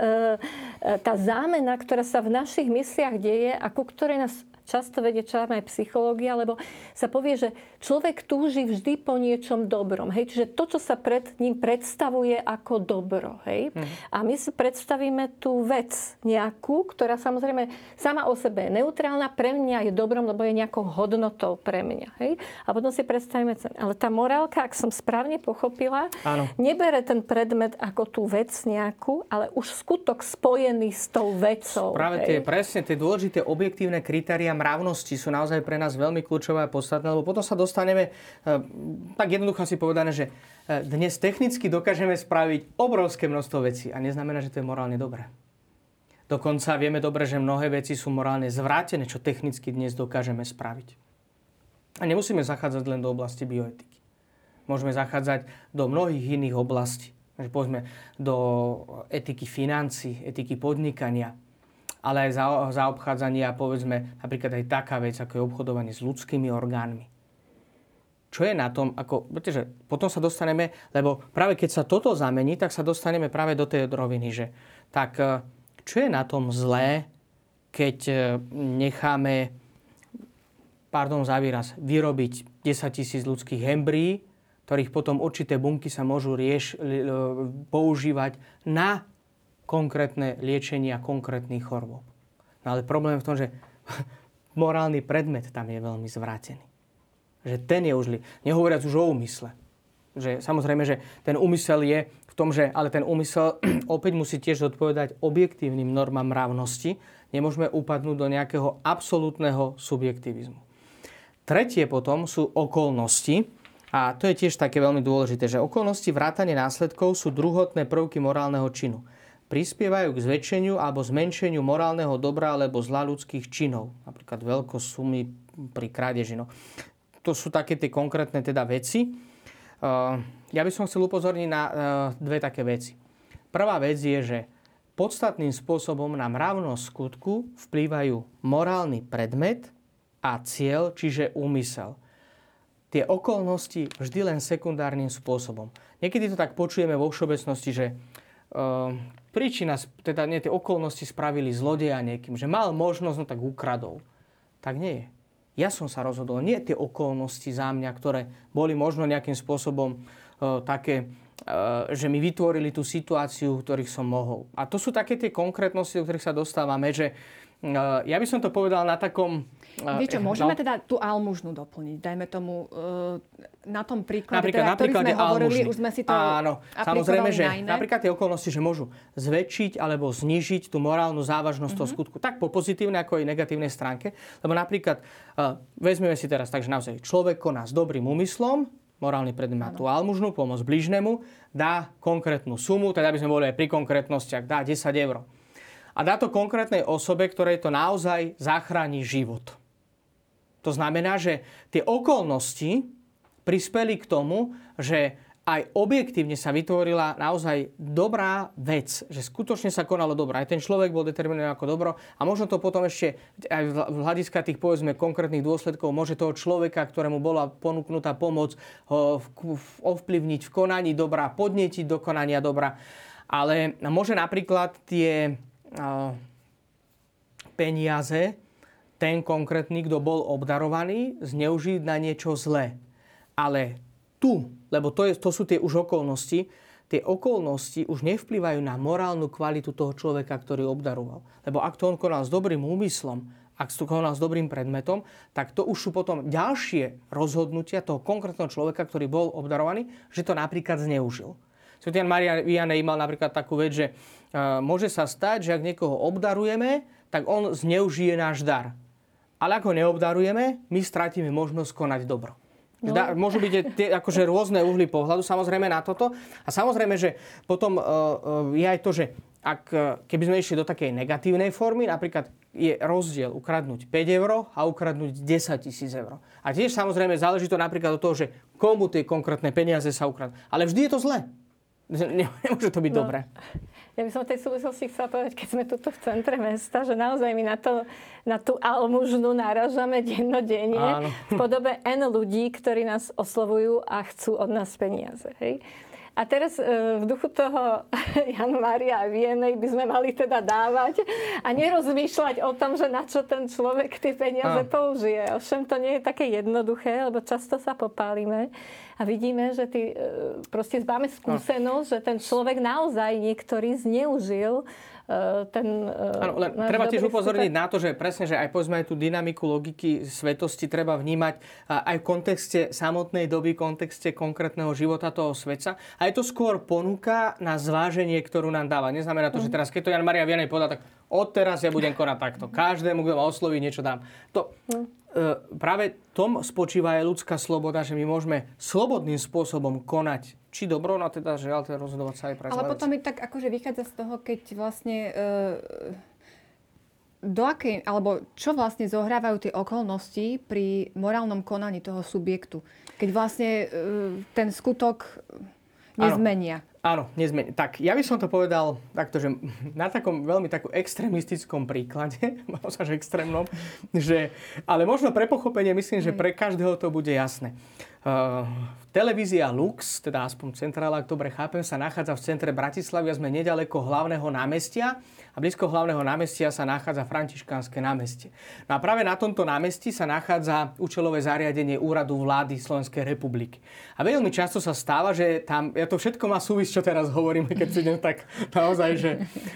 e, tá zámena, ktorá sa v našich mysliach deje a ku ktorej nás často vedie čarom aj psychológia, lebo sa povie, že človek túži vždy po niečom dobrom. Hej? Čiže to, čo sa pred ním predstavuje ako dobro. Hej? Mm. A my si predstavíme tú vec nejakú, ktorá samozrejme sama o sebe je neutrálna, pre mňa je dobrom, lebo je nejakou hodnotou pre mňa. Hej? A potom si predstavíme, ale tá morálka, ak som správne pochopila, Áno. nebere ten predmet ako tú vec nejakú, ale už skutok spojený s tou vecou. Práve tie, presne tie dôležité objektívne kritéria mravnosti sú naozaj pre nás veľmi kľúčové a podstatné, lebo potom sa dostaneme, eh, tak jednoducho si povedané, že eh, dnes technicky dokážeme spraviť obrovské množstvo vecí a neznamená, že to je morálne dobré. Dokonca vieme dobre, že mnohé veci sú morálne zvrátené, čo technicky dnes dokážeme spraviť. A nemusíme zachádzať len do oblasti bioetiky. Môžeme zachádzať do mnohých iných oblastí. Povedzme do etiky financí, etiky podnikania, ale aj za, za obchádzanie a povedzme napríklad aj taká vec, ako je obchodovanie s ľudskými orgánmi. Čo je na tom, ako, že potom sa dostaneme, lebo práve keď sa toto zamení, tak sa dostaneme práve do tej roviny, že tak e, čo je na tom zlé, keď e, necháme, pardon za výraz, vyrobiť 10 tisíc ľudských embryí, ktorých potom určité bunky sa môžu rieš, používať na konkrétne liečenia konkrétnych chorôb. No ale problém je v tom, že morálny predmet tam je veľmi zvrátený. Že ten je už, nehovoriac už o úmysle. Že samozrejme, že ten úmysel je v tom, že ale ten úmysel opäť musí tiež odpovedať objektívnym normám mravnosti. Nemôžeme upadnúť do nejakého absolútneho subjektivizmu. Tretie potom sú okolnosti, a to je tiež také veľmi dôležité, že okolnosti vrátane následkov sú druhotné prvky morálneho činu prispievajú k zväčšeniu alebo zmenšeniu morálneho dobra alebo zla ľudských činov. Napríklad veľkosť sumy pri krádeži. No. To sú také tie konkrétne teda veci. Ja by som chcel upozorniť na dve také veci. Prvá vec je, že podstatným spôsobom na mravnosť skutku vplývajú morálny predmet a cieľ, čiže úmysel. Tie okolnosti vždy len sekundárnym spôsobom. Niekedy to tak počujeme vo všeobecnosti, že príčina, teda nie tie okolnosti spravili zlodeja niekým, že mal možnosť, no tak ukradol. Tak nie. Ja som sa rozhodol, nie tie okolnosti za mňa, ktoré boli možno nejakým spôsobom uh, také, uh, že mi vytvorili tú situáciu, v ktorých som mohol. A to sú také tie konkrétnosti, do ktorých sa dostávame, že ja by som to povedal na takom Vieš čo, môžeme no. teda tú almužnu doplniť. Dajme tomu na tom príklade, napríklad, teda, napríklad ktorý sme hovorili, už sme si to Áno, samozrejme, že napríklad tie okolnosti, že môžu zväčšiť alebo znižiť tú morálnu závažnosť mm-hmm. toho mhm. skutku. Tak po pozitívnej, ako aj negatívnej stránke. Lebo napríklad, vezmeme si teraz tak, že naozaj človek koná s dobrým úmyslom, morálny predmet má tú almužnú, pomoc blížnemu, dá konkrétnu sumu, teda by sme boli aj pri konkrétnostiach, dá 10 eur. A dá to konkrétnej osobe, ktorej to naozaj zachráni život. To znamená, že tie okolnosti prispeli k tomu, že aj objektívne sa vytvorila naozaj dobrá vec, že skutočne sa konalo dobro. Aj ten človek bol determinovaný ako dobro a možno to potom ešte aj v hľadiska tých povedzme konkrétnych dôsledkov môže toho človeka, ktorému bola ponúknutá pomoc, ho ovplyvniť v konaní dobra, podnetiť do konania dobra. Ale môže napríklad tie peniaze ten konkrétny, kto bol obdarovaný, zneužiť na niečo zlé. Ale tu, lebo to, je, to sú tie už okolnosti, tie okolnosti už nevplyvajú na morálnu kvalitu toho človeka, ktorý obdaroval. Lebo ak to on konal s dobrým úmyslom ak to konal s dobrým predmetom, tak to už sú potom ďalšie rozhodnutia toho konkrétneho človeka, ktorý bol obdarovaný, že to napríklad zneužil. Svetý Jan Maria Vianney mal napríklad takú vec, že môže sa stať, že ak niekoho obdarujeme, tak on zneužije náš dar. Ale ak ho neobdarujeme, my stratíme možnosť konať dobro. No. Da, môžu byť tie, akože rôzne uhly pohľadu samozrejme na toto. A samozrejme, že potom uh, uh, je aj to, že ak, keby sme išli do takej negatívnej formy, napríklad je rozdiel ukradnúť 5 eur a ukradnúť 10 tisíc eur. A tiež samozrejme záleží to napríklad od toho, že komu tie konkrétne peniaze sa ukradnú. Ale vždy je to zlé. Nemôže to byť no. dobré. Ja by som v tej súvislosti chcela povedať, keď sme tuto v centre mesta, že naozaj my na, to, na tú almužnu náražame dennodenne Áno. v podobe N ľudí, ktorí nás oslovujú a chcú od nás peniaze. Hej? A teraz e, v duchu toho Jan Mária a Vienej by sme mali teda dávať a nerozmýšľať o tom, že na čo ten človek tie peniaze a. použije. Ovšem to nie je také jednoduché, lebo často sa popálime a vidíme, že ty, e, proste máme skúsenosť, že ten človek naozaj niektorý zneužil ten eh, Áno, len treba tiež upozorniť na to, že presne, že aj povedzme aj tú dynamiku logiky svetosti treba vnímať aj v kontexte samotnej doby, v kontexte konkrétneho života toho svetca. A je to skôr ponuka na zváženie, ktorú nám dáva. Neznamená to, že mhm. teraz, keď to Jan Maria Vianej povedal, tak odteraz ja budem konať takto. Každému, kto ma osloví, niečo dám. To, mm práve tom spočíva aj ľudská sloboda, že my môžeme slobodným spôsobom konať či dobro, no teda žiaľ, teda rozhodovať sa aj pre Ale potom mi tak akože vychádza z toho, keď vlastne e, do akej, alebo čo vlastne zohrávajú tie okolnosti pri morálnom konaní toho subjektu. Keď vlastne e, ten skutok nezmenia. Áno, nezmenia. Tak, ja by som to povedal takto, že na takom veľmi takom extrémistickom príklade, že extrémnom, že, ale možno pre pochopenie myslím, že pre každého to bude jasné. Uh, televízia Lux, teda aspoň centrála, ak dobre chápem, sa nachádza v centre Bratislavy a sme nedaleko hlavného námestia a blízko hlavného námestia sa nachádza Františkánske námestie. No a práve na tomto námestí sa nachádza účelové zariadenie úradu vlády Slovenskej republiky. A veľmi často sa stáva, že tam, ja to všetko má súvisť, čo teraz hovoríme, keď si idem tak naozaj, že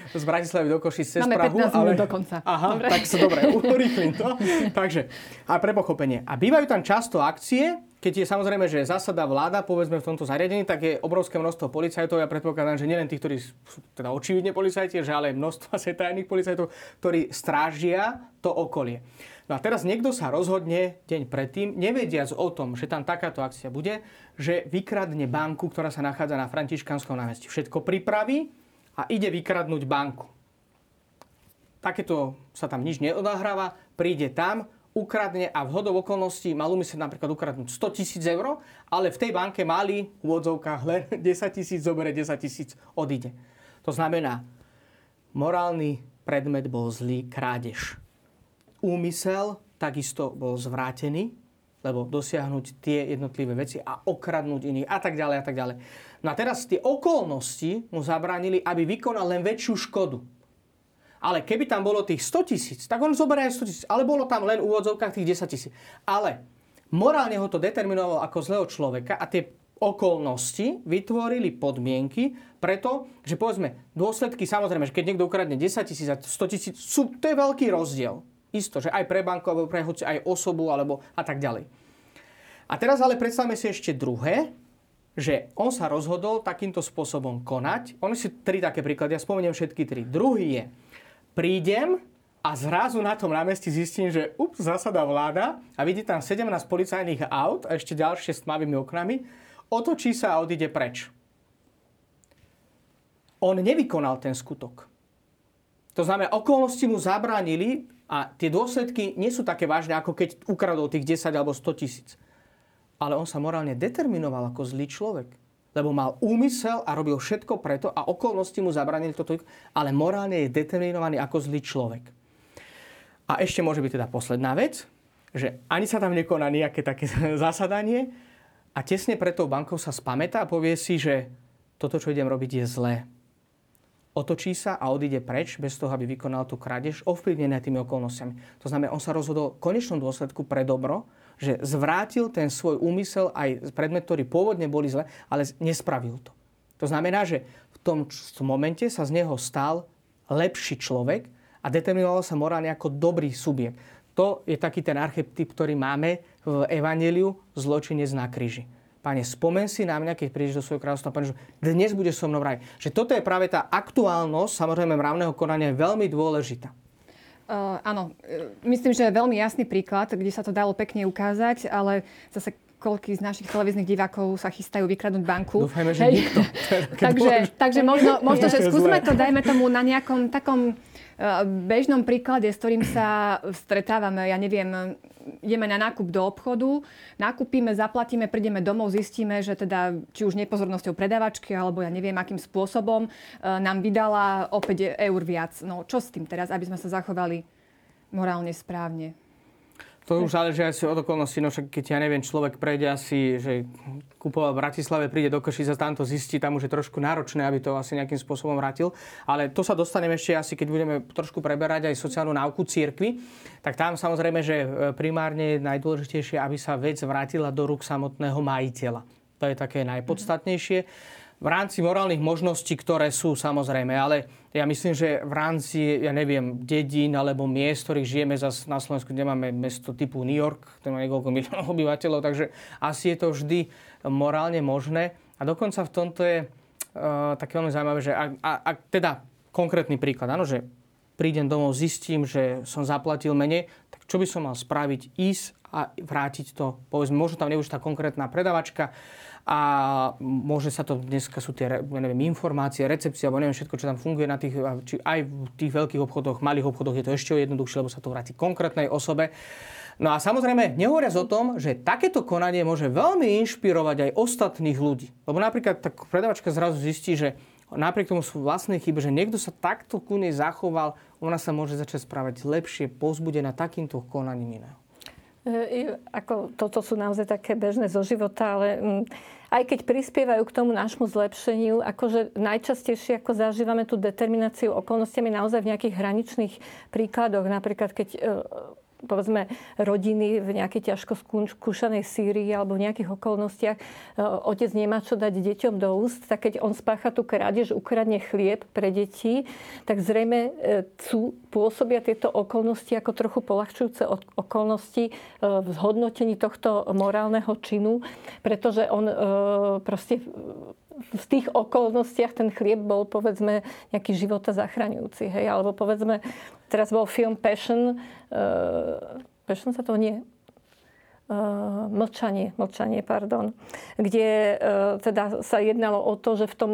z Bratislavy do Košic cez Máme Prahu. 15 ale... do konca. Aha, dobre. tak sa dobre, urýchlim to. Takže, a pre pochopenie. A bývajú tam často akcie, keď je samozrejme, že zasada vláda, povedzme v tomto zariadení, tak je obrovské množstvo policajtov. Ja predpokladám, že nielen tých, ktorí sú teda očividne policajti, že ale množstvo asi tajných policajtov, ktorí strážia to okolie. No a teraz niekto sa rozhodne deň predtým, nevediac o tom, že tam takáto akcia bude, že vykradne banku, ktorá sa nachádza na Františkanskom námestí. Všetko pripraví a ide vykradnúť banku. Takéto sa tam nič neodahráva, príde tam, ukradne a v hodov okolností mal umyslieť napríklad ukradnúť 100 tisíc eur, ale v tej banke mali v úvodzovkách len 10 tisíc, zobere 10 tisíc, odíde. To znamená, morálny predmet bol zlý krádež. Úmysel takisto bol zvrátený, lebo dosiahnuť tie jednotlivé veci a okradnúť iných a tak ďalej a tak ďalej. No a teraz tie okolnosti mu zabránili, aby vykonal len väčšiu škodu. Ale keby tam bolo tých 100 tisíc, tak on zoberie aj 100 tisíc. Ale bolo tam len v úvodzovkách tých 10 tisíc. Ale morálne ho to determinovalo ako zlého človeka a tie okolnosti vytvorili podmienky preto, že povedzme, dôsledky, samozrejme, že keď niekto ukradne 10 tisíc a 100 tisíc, sú, to je veľký rozdiel. Isto, že aj pre banku, alebo pre hoci aj osobu, alebo a tak ďalej. A teraz ale predstavme si ešte druhé, že on sa rozhodol takýmto spôsobom konať. Oni si tri také príklady, ja spomeniem všetky tri. Druhý je, prídem a zrazu na tom námestí zistím, že ups, zasada vláda a vidí tam 17 policajných aut a ešte ďalšie s tmavými oknami, otočí sa a odíde preč. On nevykonal ten skutok. To znamená, okolnosti mu zabránili a tie dôsledky nie sú také vážne, ako keď ukradol tých 10 alebo 100 tisíc. Ale on sa morálne determinoval ako zlý človek lebo mal úmysel a robil všetko preto a okolnosti mu zabranili toto, ale morálne je determinovaný ako zlý človek. A ešte môže byť teda posledná vec, že ani sa tam nekoná nejaké také zasadanie a tesne pred tou bankou sa spamätá a povie si, že toto, čo idem robiť, je zlé. Otočí sa a odíde preč bez toho, aby vykonal tú krádež, ovplyvnené tými okolnostiami. To znamená, on sa rozhodol v konečnom dôsledku pre dobro, že zvrátil ten svoj úmysel aj predmet, ktorý pôvodne boli zle, ale nespravil to. To znamená, že v tom momente sa z neho stal lepší človek a determinovalo sa morálne ako dobrý subjekt. To je taký ten archetyp, ktorý máme v Evangeliu zločinec na kríži. Pane, spomen si na mňa, keď prídeš do svojho kráľovstva, Pane, že dnes budeš so mnou raj. Že toto je práve tá aktuálnosť, samozrejme, mravného konania je veľmi dôležitá. Uh, áno, myslím, že je veľmi jasný príklad, kde sa to dalo pekne ukázať, ale zase koľký z našich televíznych divákov sa chystajú vykradnúť banku. Dúfajme, že nikto. takže, takže možno, možno že skúsme to, dajme tomu na nejakom takom bežnom príklade, s ktorým sa stretávame, ja neviem, ideme na nákup do obchodu, nakúpime, zaplatíme, prídeme domov, zistíme, že teda či už nepozornosťou predavačky, alebo ja neviem, akým spôsobom e, nám vydala o 5 eur viac. No čo s tým teraz, aby sme sa zachovali morálne správne? To už záleží asi od okolností, no však keď ja neviem, človek prejde asi, že kupoval v Bratislave, príde do Košica, tam to zistí, tam už je trošku náročné, aby to asi nejakým spôsobom vrátil. Ale to sa dostaneme ešte asi, keď budeme trošku preberať aj sociálnu náuku církvy, tak tam samozrejme, že e, primárne je najdôležitejšie, aby sa vec vrátila do rúk samotného majiteľa. To je také najpodstatnejšie v rámci morálnych možností, ktoré sú samozrejme, ale ja myslím, že v rámci, ja neviem, dedín alebo miest, ktorých žijeme, zase na Slovensku nemáme mesto typu New York, ktoré má niekoľko miliónov obyvateľov, takže asi je to vždy morálne možné. A dokonca v tomto je uh, také veľmi zaujímavé, že ak, ak teda konkrétny príklad, áno, že prídem domov, zistím, že som zaplatil menej, tak čo by som mal spraviť? Ísť a vrátiť to, povedzme, možno tam nie už tá konkrétna predavačka, a môže sa to, dneska sú tie neviem, informácie, recepcie, alebo neviem všetko, čo tam funguje na tých, či aj v tých veľkých obchodoch, malých obchodoch je to ešte jednoduchšie, lebo sa to vráti konkrétnej osobe. No a samozrejme, nehovoriac o tom, že takéto konanie môže veľmi inšpirovať aj ostatných ľudí. Lebo napríklad tak predavačka zrazu zistí, že napriek tomu sú vlastné chyby, že niekto sa takto ku nej zachoval, ona sa môže začať správať lepšie, pozbudená takýmto konaním iného. E, ako, toto sú naozaj také bežné zo života, ale mm, aj keď prispievajú k tomu nášmu zlepšeniu, akože najčastejšie ako zažívame tú determináciu okolnostiami naozaj v nejakých hraničných príkladoch. Napríklad, keď e, povedzme, rodiny v nejakej ťažko skúšanej Sýrii alebo v nejakých okolnostiach e, otec nemá čo dať deťom do úst, tak keď on spácha tú krádež, ukradne chlieb pre deti, tak zrejme e, sú, pôsobia tieto okolnosti ako trochu polahčujúce okolnosti e, v zhodnotení tohto morálneho činu, pretože on proste v tých okolnostiach ten chlieb bol, povedzme, nejaký života zachraňujúci. Hej? Alebo povedzme, teraz bol film Passion. Uh, Passion sa to nie? Uh, mlčanie, mlčanie, pardon, kde uh, teda sa jednalo o to, že v tom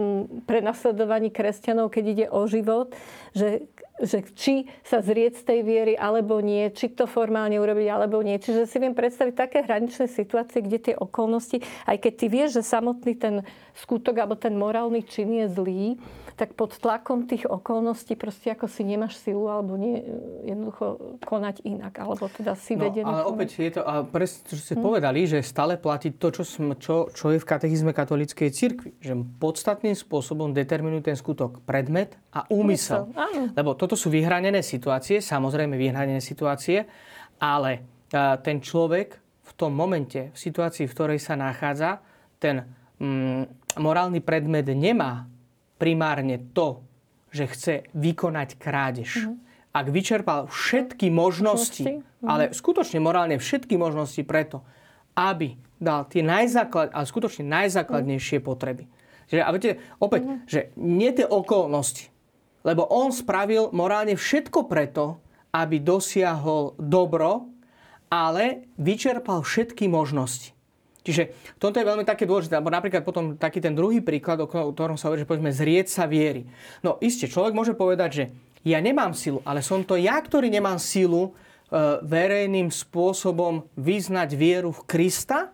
prenasledovaní kresťanov, keď ide o život, že že či sa zrieť z tej viery alebo nie, či to formálne urobiť alebo nie. Čiže si viem predstaviť také hraničné situácie, kde tie okolnosti, aj keď ty vieš, že samotný ten skutok alebo ten morálny čin je zlý, tak pod tlakom tých okolností proste ako si nemáš silu alebo nie, jednoducho konať inak. Alebo teda si no, vedený. Ale opäť je to, a presne, čo ste hm. povedali, že stále platí to, čo, som, čo, čo je v katechizme katolíckej cirkvi. Že podstatným spôsobom determinujú ten skutok predmet a úmysel. úmysel Lebo toto sú vyhranené situácie, samozrejme vyhranené situácie, ale ten človek v tom momente, v situácii, v ktorej sa nachádza, ten mm, morálny predmet nemá primárne to, že chce vykonať krádež. Mm-hmm. Ak vyčerpal všetky možnosti, mm-hmm. ale skutočne morálne všetky možnosti preto, aby dal tie najzáklad, ale skutočne najzákladnejšie mm-hmm. potreby. Že, a viete, opäť, mm-hmm. že nie tie okolnosti, lebo on spravil morálne všetko preto, aby dosiahol dobro, ale vyčerpal všetky možnosti. Čiže toto je veľmi také dôležité, lebo napríklad potom taký ten druhý príklad, o ktorom sa hovorí, že povedzme zrieť sa viery. No iste, človek môže povedať, že ja nemám silu, ale som to ja, ktorý nemám silu e, verejným spôsobom vyznať vieru v Krista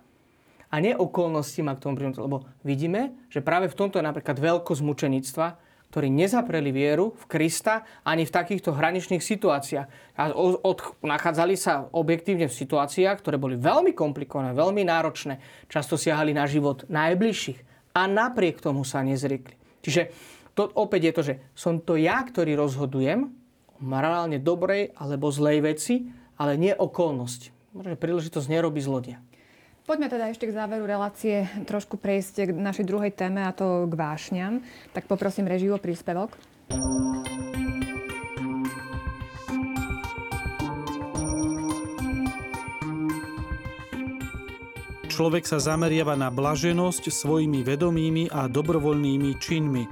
a nie okolnosti ma k tomu prinútiť. Lebo vidíme, že práve v tomto je napríklad veľkosť mučenictva, ktorí nezapreli vieru v Krista ani v takýchto hraničných situáciách. A od, nachádzali sa objektívne v situáciách, ktoré boli veľmi komplikované, veľmi náročné. Často siahali na život najbližších a napriek tomu sa nezriekli. Čiže to opäť je to, že som to ja, ktorý rozhodujem o morálne dobrej alebo zlej veci, ale nie okolnosť. Príležitosť nerobí zlodia. Poďme teda ešte k záveru relácie trošku prejsť k našej druhej téme a to k vášňam. Tak poprosím režiu o príspevok. Človek sa zameriava na blaženosť svojimi vedomými a dobrovoľnými činmi.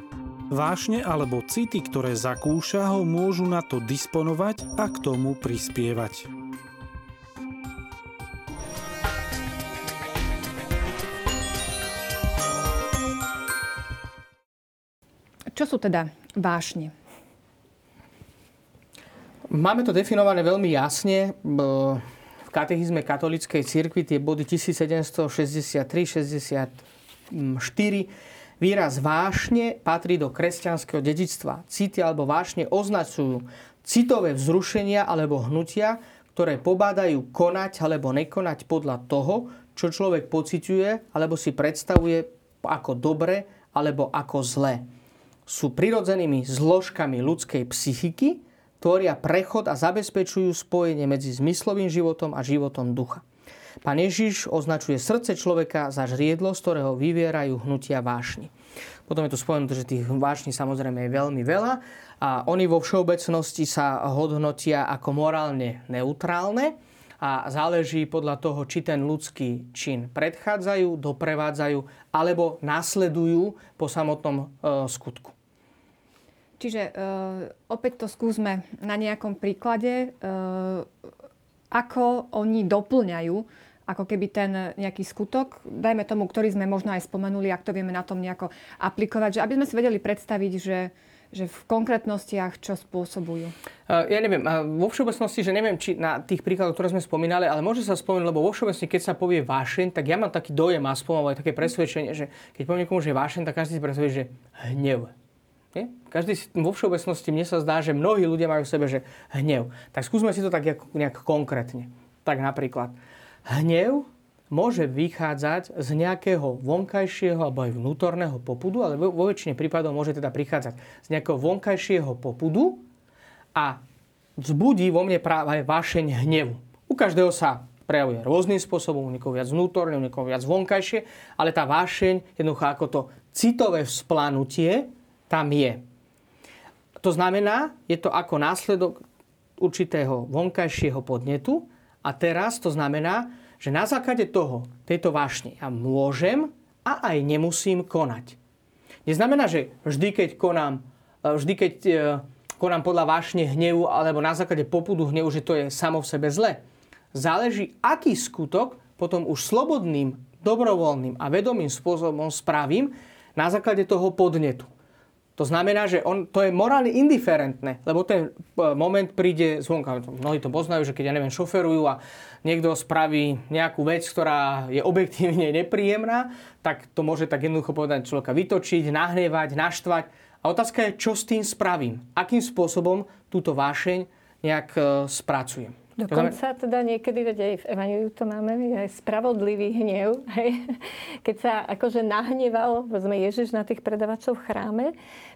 Vášne alebo city, ktoré zakúša, ho môžu na to disponovať a k tomu prispievať. Čo sú teda vášne? Máme to definované veľmi jasne v katechizme katolíckej cirkvi, tie body 1763-64. Výraz vášne patrí do kresťanského dedičstva. City alebo vášne označujú citové vzrušenia alebo hnutia, ktoré pobádajú konať alebo nekonať podľa toho, čo človek pociťuje alebo si predstavuje ako dobre alebo ako zlé. Sú prirodzenými zložkami ľudskej psychiky, tvoria prechod a zabezpečujú spojenie medzi zmyslovým životom a životom ducha. Pán Ježiš označuje srdce človeka za žriedlo, z ktorého vyvierajú hnutia vášni. Potom je tu spomenuté, že tých vášni samozrejme je veľmi veľa a oni vo všeobecnosti sa hodnotia ako morálne neutrálne a záleží podľa toho, či ten ľudský čin predchádzajú, doprevádzajú alebo nasledujú po samotnom e, skutku. Čiže uh, opäť to skúsme na nejakom príklade, uh, ako oni doplňajú ako keby ten nejaký skutok, dajme tomu, ktorý sme možno aj spomenuli, ak to vieme na tom nejako aplikovať, že aby sme si vedeli predstaviť, že, že v konkrétnostiach čo spôsobujú? Ja neviem, vo všeobecnosti, že neviem, či na tých príkladoch, ktoré sme spomínali, ale môže sa spomenúť, lebo vo všeobecnosti, keď sa povie vášeň, tak ja mám taký dojem aspoň, alebo aj také presvedčenie, že keď poviem niekomu, že je vášeň, tak každý si predstaví, že hnev. Nie? Každý si, vo všeobecnosti mne sa zdá, že mnohí ľudia majú v sebe, že hnev. Tak skúsme si to tak nejak konkrétne. Tak napríklad, hnev môže vychádzať z nejakého vonkajšieho alebo aj vnútorného popudu, ale vo väčšine prípadov môže teda prichádzať z nejakého vonkajšieho popudu a vzbudí vo mne práve vášeň hnevu. U každého sa prejavuje rôznym spôsobom, u niekoho viac vnútorne, u niekoho viac vonkajšie, ale tá vášeň jednoducho ako to citové vzplanutie tam je. To znamená, je to ako následok určitého vonkajšieho podnetu a teraz to znamená, že na základe toho, tejto vášne ja môžem a aj nemusím konať. Neznamená, že vždy, keď konám, e, vždy, keď e, konám podľa vášne hnevu alebo na základe popudu hnevu, že to je samo v sebe zle. Záleží, aký skutok potom už slobodným, dobrovoľným a vedomým spôsobom spravím na základe toho podnetu. To znamená, že on, to je morálne indiferentné, lebo ten e, moment príde zvonka. Mnohí to poznajú, že keď, ja neviem, šoferujú a niekto spraví nejakú vec, ktorá je objektívne nepríjemná, tak to môže tak jednoducho povedať človeka vytočiť, nahnevať, naštvať. A otázka je, čo s tým spravím? Akým spôsobom túto vášeň nejak e, spracujem? Dokonca teda niekedy, veď aj v Evangeliu to máme, aj spravodlivý hnev. Hej. Keď sa akože nahneval, vezme Ježiš na tých predavačov v chráme,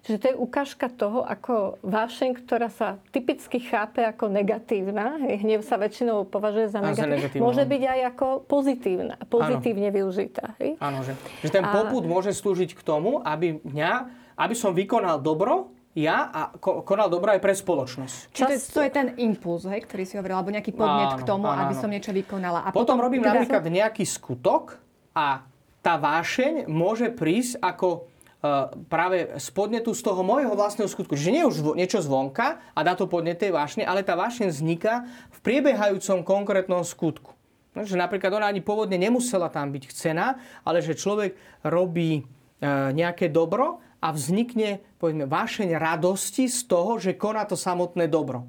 že to je ukážka toho, ako vášeň, ktorá sa typicky chápe ako negatívna, hej, hnev sa väčšinou považuje za negatívna, môže byť aj ako pozitívna, pozitívne ano. využitá. Hej. Áno, že, že ten poput A... môže slúžiť k tomu, aby mňa, aby som vykonal dobro, ja a konal dobro aj pre spoločnosť. Čiže to je ten impuls, hej, ktorý si hovoril, alebo nejaký podnet áno, k tomu, áno, aby som niečo vykonala. A potom, potom robím teda napríklad som... nejaký skutok a tá vášeň môže prísť ako uh, práve z podnetu z toho môjho vlastného skutku. Čiže nie už niečo zvonka a dá to podnet tej vášne, ale tá vášeň vzniká v priebehajúcom konkrétnom skutku. No, že napríklad ona ani pôvodne nemusela tam byť chcená, ale že človek robí uh, nejaké dobro a vznikne, povedzme, vášeň radosti z toho, že koná to samotné dobro.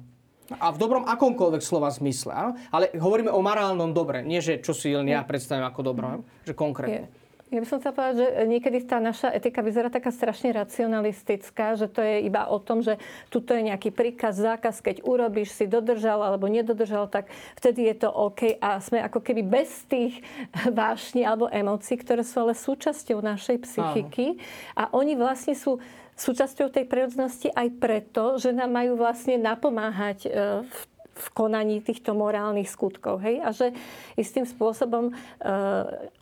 A v dobrom akomkoľvek slova zmysle. Ale hovoríme o morálnom dobre. Nie, že čo si len ja predstavím ako dobro. Že konkrétne. Je. Ja by som chcela povedať, že niekedy tá naša etika vyzerá taká strašne racionalistická, že to je iba o tom, že tuto je nejaký príkaz, zákaz, keď urobíš, si dodržal alebo nedodržal, tak vtedy je to OK. A sme ako keby bez tých vášni alebo emócií, ktoré sú ale súčasťou našej psychiky. A oni vlastne sú súčasťou tej prírodzenosti aj preto, že nám majú vlastne napomáhať e, v v konaní týchto morálnych skutkov. Hej? A že istým spôsobom e,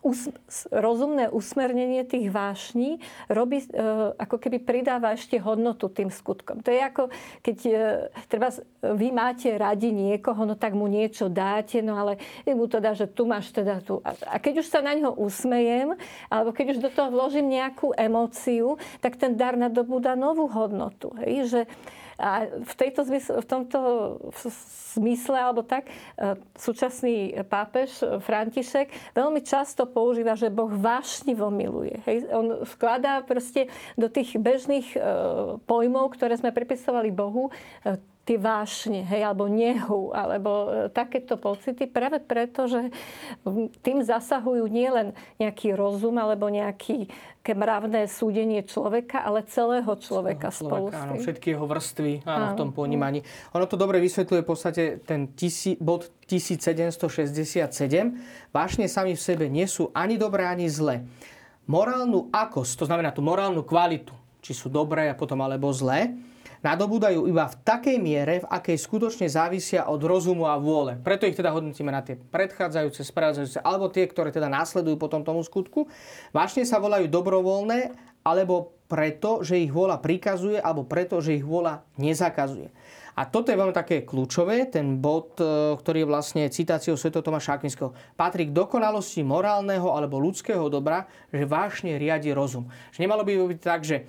us, rozumné usmernenie tých vášní robí, e, ako keby pridáva ešte hodnotu tým skutkom. To je ako, keď e, treba, vy máte radi niekoho, no tak mu niečo dáte, no ale mu to dá, že tu máš teda tu. A, a keď už sa na ňo usmejem, alebo keď už do toho vložím nejakú emóciu, tak ten dar nadobúda novú hodnotu. Hej? Že, a v, tejto zmysle, v tomto zmysle, alebo tak, e, súčasný pápež František veľmi často používa, že Boh vášnivo miluje. Hej? On skladá proste do tých bežných e, pojmov, ktoré sme pripisovali Bohu, e, tie vášne, hej, alebo nehu, alebo e, takéto pocity, práve preto, že tým zasahujú nielen nejaký rozum alebo nejaký mravné súdenie človeka, ale celého človeka, celého spolu človeka, áno, všetky jeho vrstvy áno, v tom ponímaní. Ono to dobre vysvetľuje v podstate ten tisi, bod 1767. Vášne sami v sebe nie sú ani dobré, ani zlé. Morálnu akosť, to znamená tú morálnu kvalitu, či sú dobré a potom alebo zlé, nadobúdajú iba v takej miere, v akej skutočne závisia od rozumu a vôle. Preto ich teda hodnotíme na tie predchádzajúce, sprevádzajúce, alebo tie, ktoré teda následujú potom tomu skutku. Vášne sa volajú dobrovoľné, alebo preto, že ich vôľa prikazuje, alebo preto, že ich vôľa nezakazuje. A toto je veľmi také kľúčové, ten bod, e, ktorý je vlastne citáciou Sv. Tomáša Akvinského. Patrí k dokonalosti morálneho alebo ľudského dobra, že vášne riadi rozum. Že nemalo by byť tak, že e,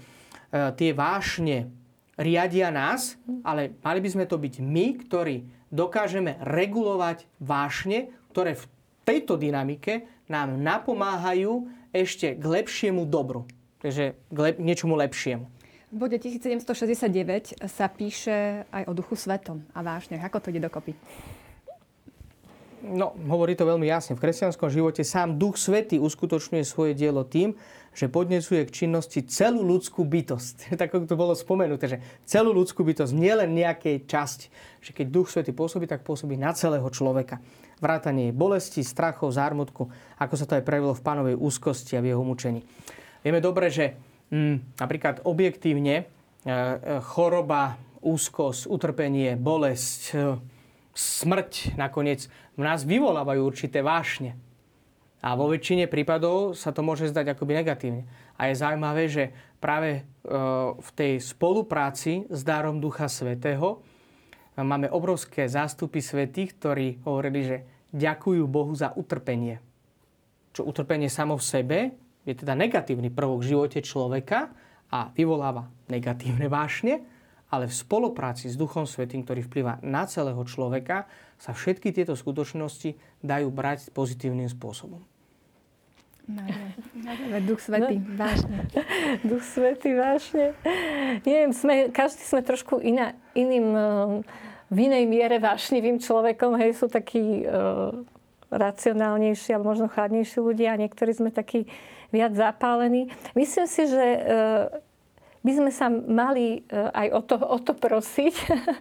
tie vášne riadia nás, ale mali by sme to byť my, ktorí dokážeme regulovať vášne, ktoré v tejto dynamike nám napomáhajú ešte k lepšiemu dobru. Takže k lep- niečomu lepšiemu. V bode 1769 sa píše aj o duchu svetom a vášne. Ako to ide dokopy? No, hovorí to veľmi jasne. V kresťanskom živote sám Duch Svety uskutočňuje svoje dielo tým, že podnecuje k činnosti celú ľudskú bytosť. tak ako to bolo spomenuté, že celú ľudskú bytosť, nielen nejakej časti. Že keď Duch Svety pôsobí, tak pôsobí na celého človeka. Vrátanie bolesti, strachov, zármutku, ako sa to aj prejavilo v pánovej úzkosti a v jeho mučení. Vieme dobre, že hm, napríklad objektívne e, e, choroba, úzkosť, utrpenie, bolesť, e, smrť nakoniec v nás vyvolávajú určité vášne. A vo väčšine prípadov sa to môže zdať akoby negatívne. A je zaujímavé, že práve e, v tej spolupráci s dárom Ducha Svetého máme obrovské zástupy svetých, ktorí hovorili, že ďakujú Bohu za utrpenie. Čo utrpenie samo v sebe je teda negatívny prvok v živote človeka a vyvoláva negatívne vášne, ale v spolupráci s Duchom Svetým, ktorý vplyvá na celého človeka, sa všetky tieto skutočnosti dajú brať pozitívnym spôsobom. Duch Svetý, no. vážne. Duch Svetý, vážne. Neviem, sme, každý sme trošku iná, iným, eh, v inej miere vášnivým človekom. Hej, sú takí uh, racionálnejší alebo možno chladnejší ľudia a niektorí sme takí viac zapálení. Myslím si, že uh, by sme sa mali e, aj o to, o to prosiť,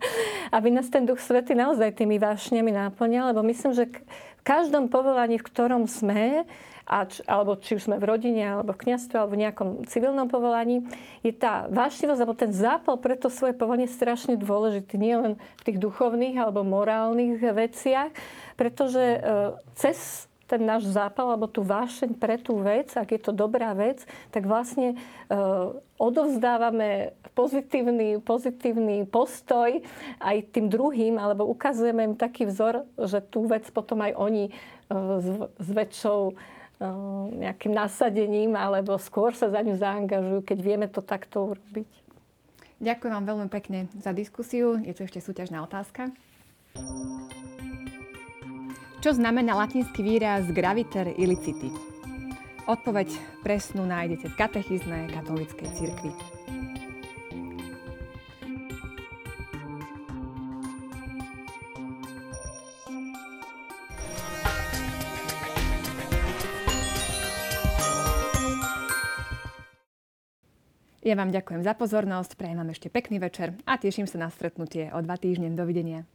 aby nás ten Duch Svety naozaj tými vášňami náplňal, lebo myslím, že v každom povolaní, v ktorom sme, a č, alebo či už sme v rodine, alebo v kniazstve, alebo v nejakom civilnom povolaní, je tá vášnivosť, alebo ten zápal pre to svoje povolanie strašne dôležitý. Nie len v tých duchovných alebo morálnych veciach, pretože e, cez ten náš zápal alebo tú vášeň pre tú vec, ak je to dobrá vec, tak vlastne e, odovzdávame pozitívny, pozitívny postoj aj tým druhým, alebo ukazujeme im taký vzor, že tú vec potom aj oni e, s, s väčšou e, nejakým nasadením alebo skôr sa za ňu zaangažujú, keď vieme to takto urobiť. Ďakujem vám veľmi pekne za diskusiu. Je tu ešte súťažná otázka. Čo znamená latinský výraz graviter illiciti? Odpoveď presnú nájdete v katechizme katolíckej cirkvi. Ja vám ďakujem za pozornosť, prajem vám ešte pekný večer a teším sa na stretnutie o dva týždne. Dovidenia.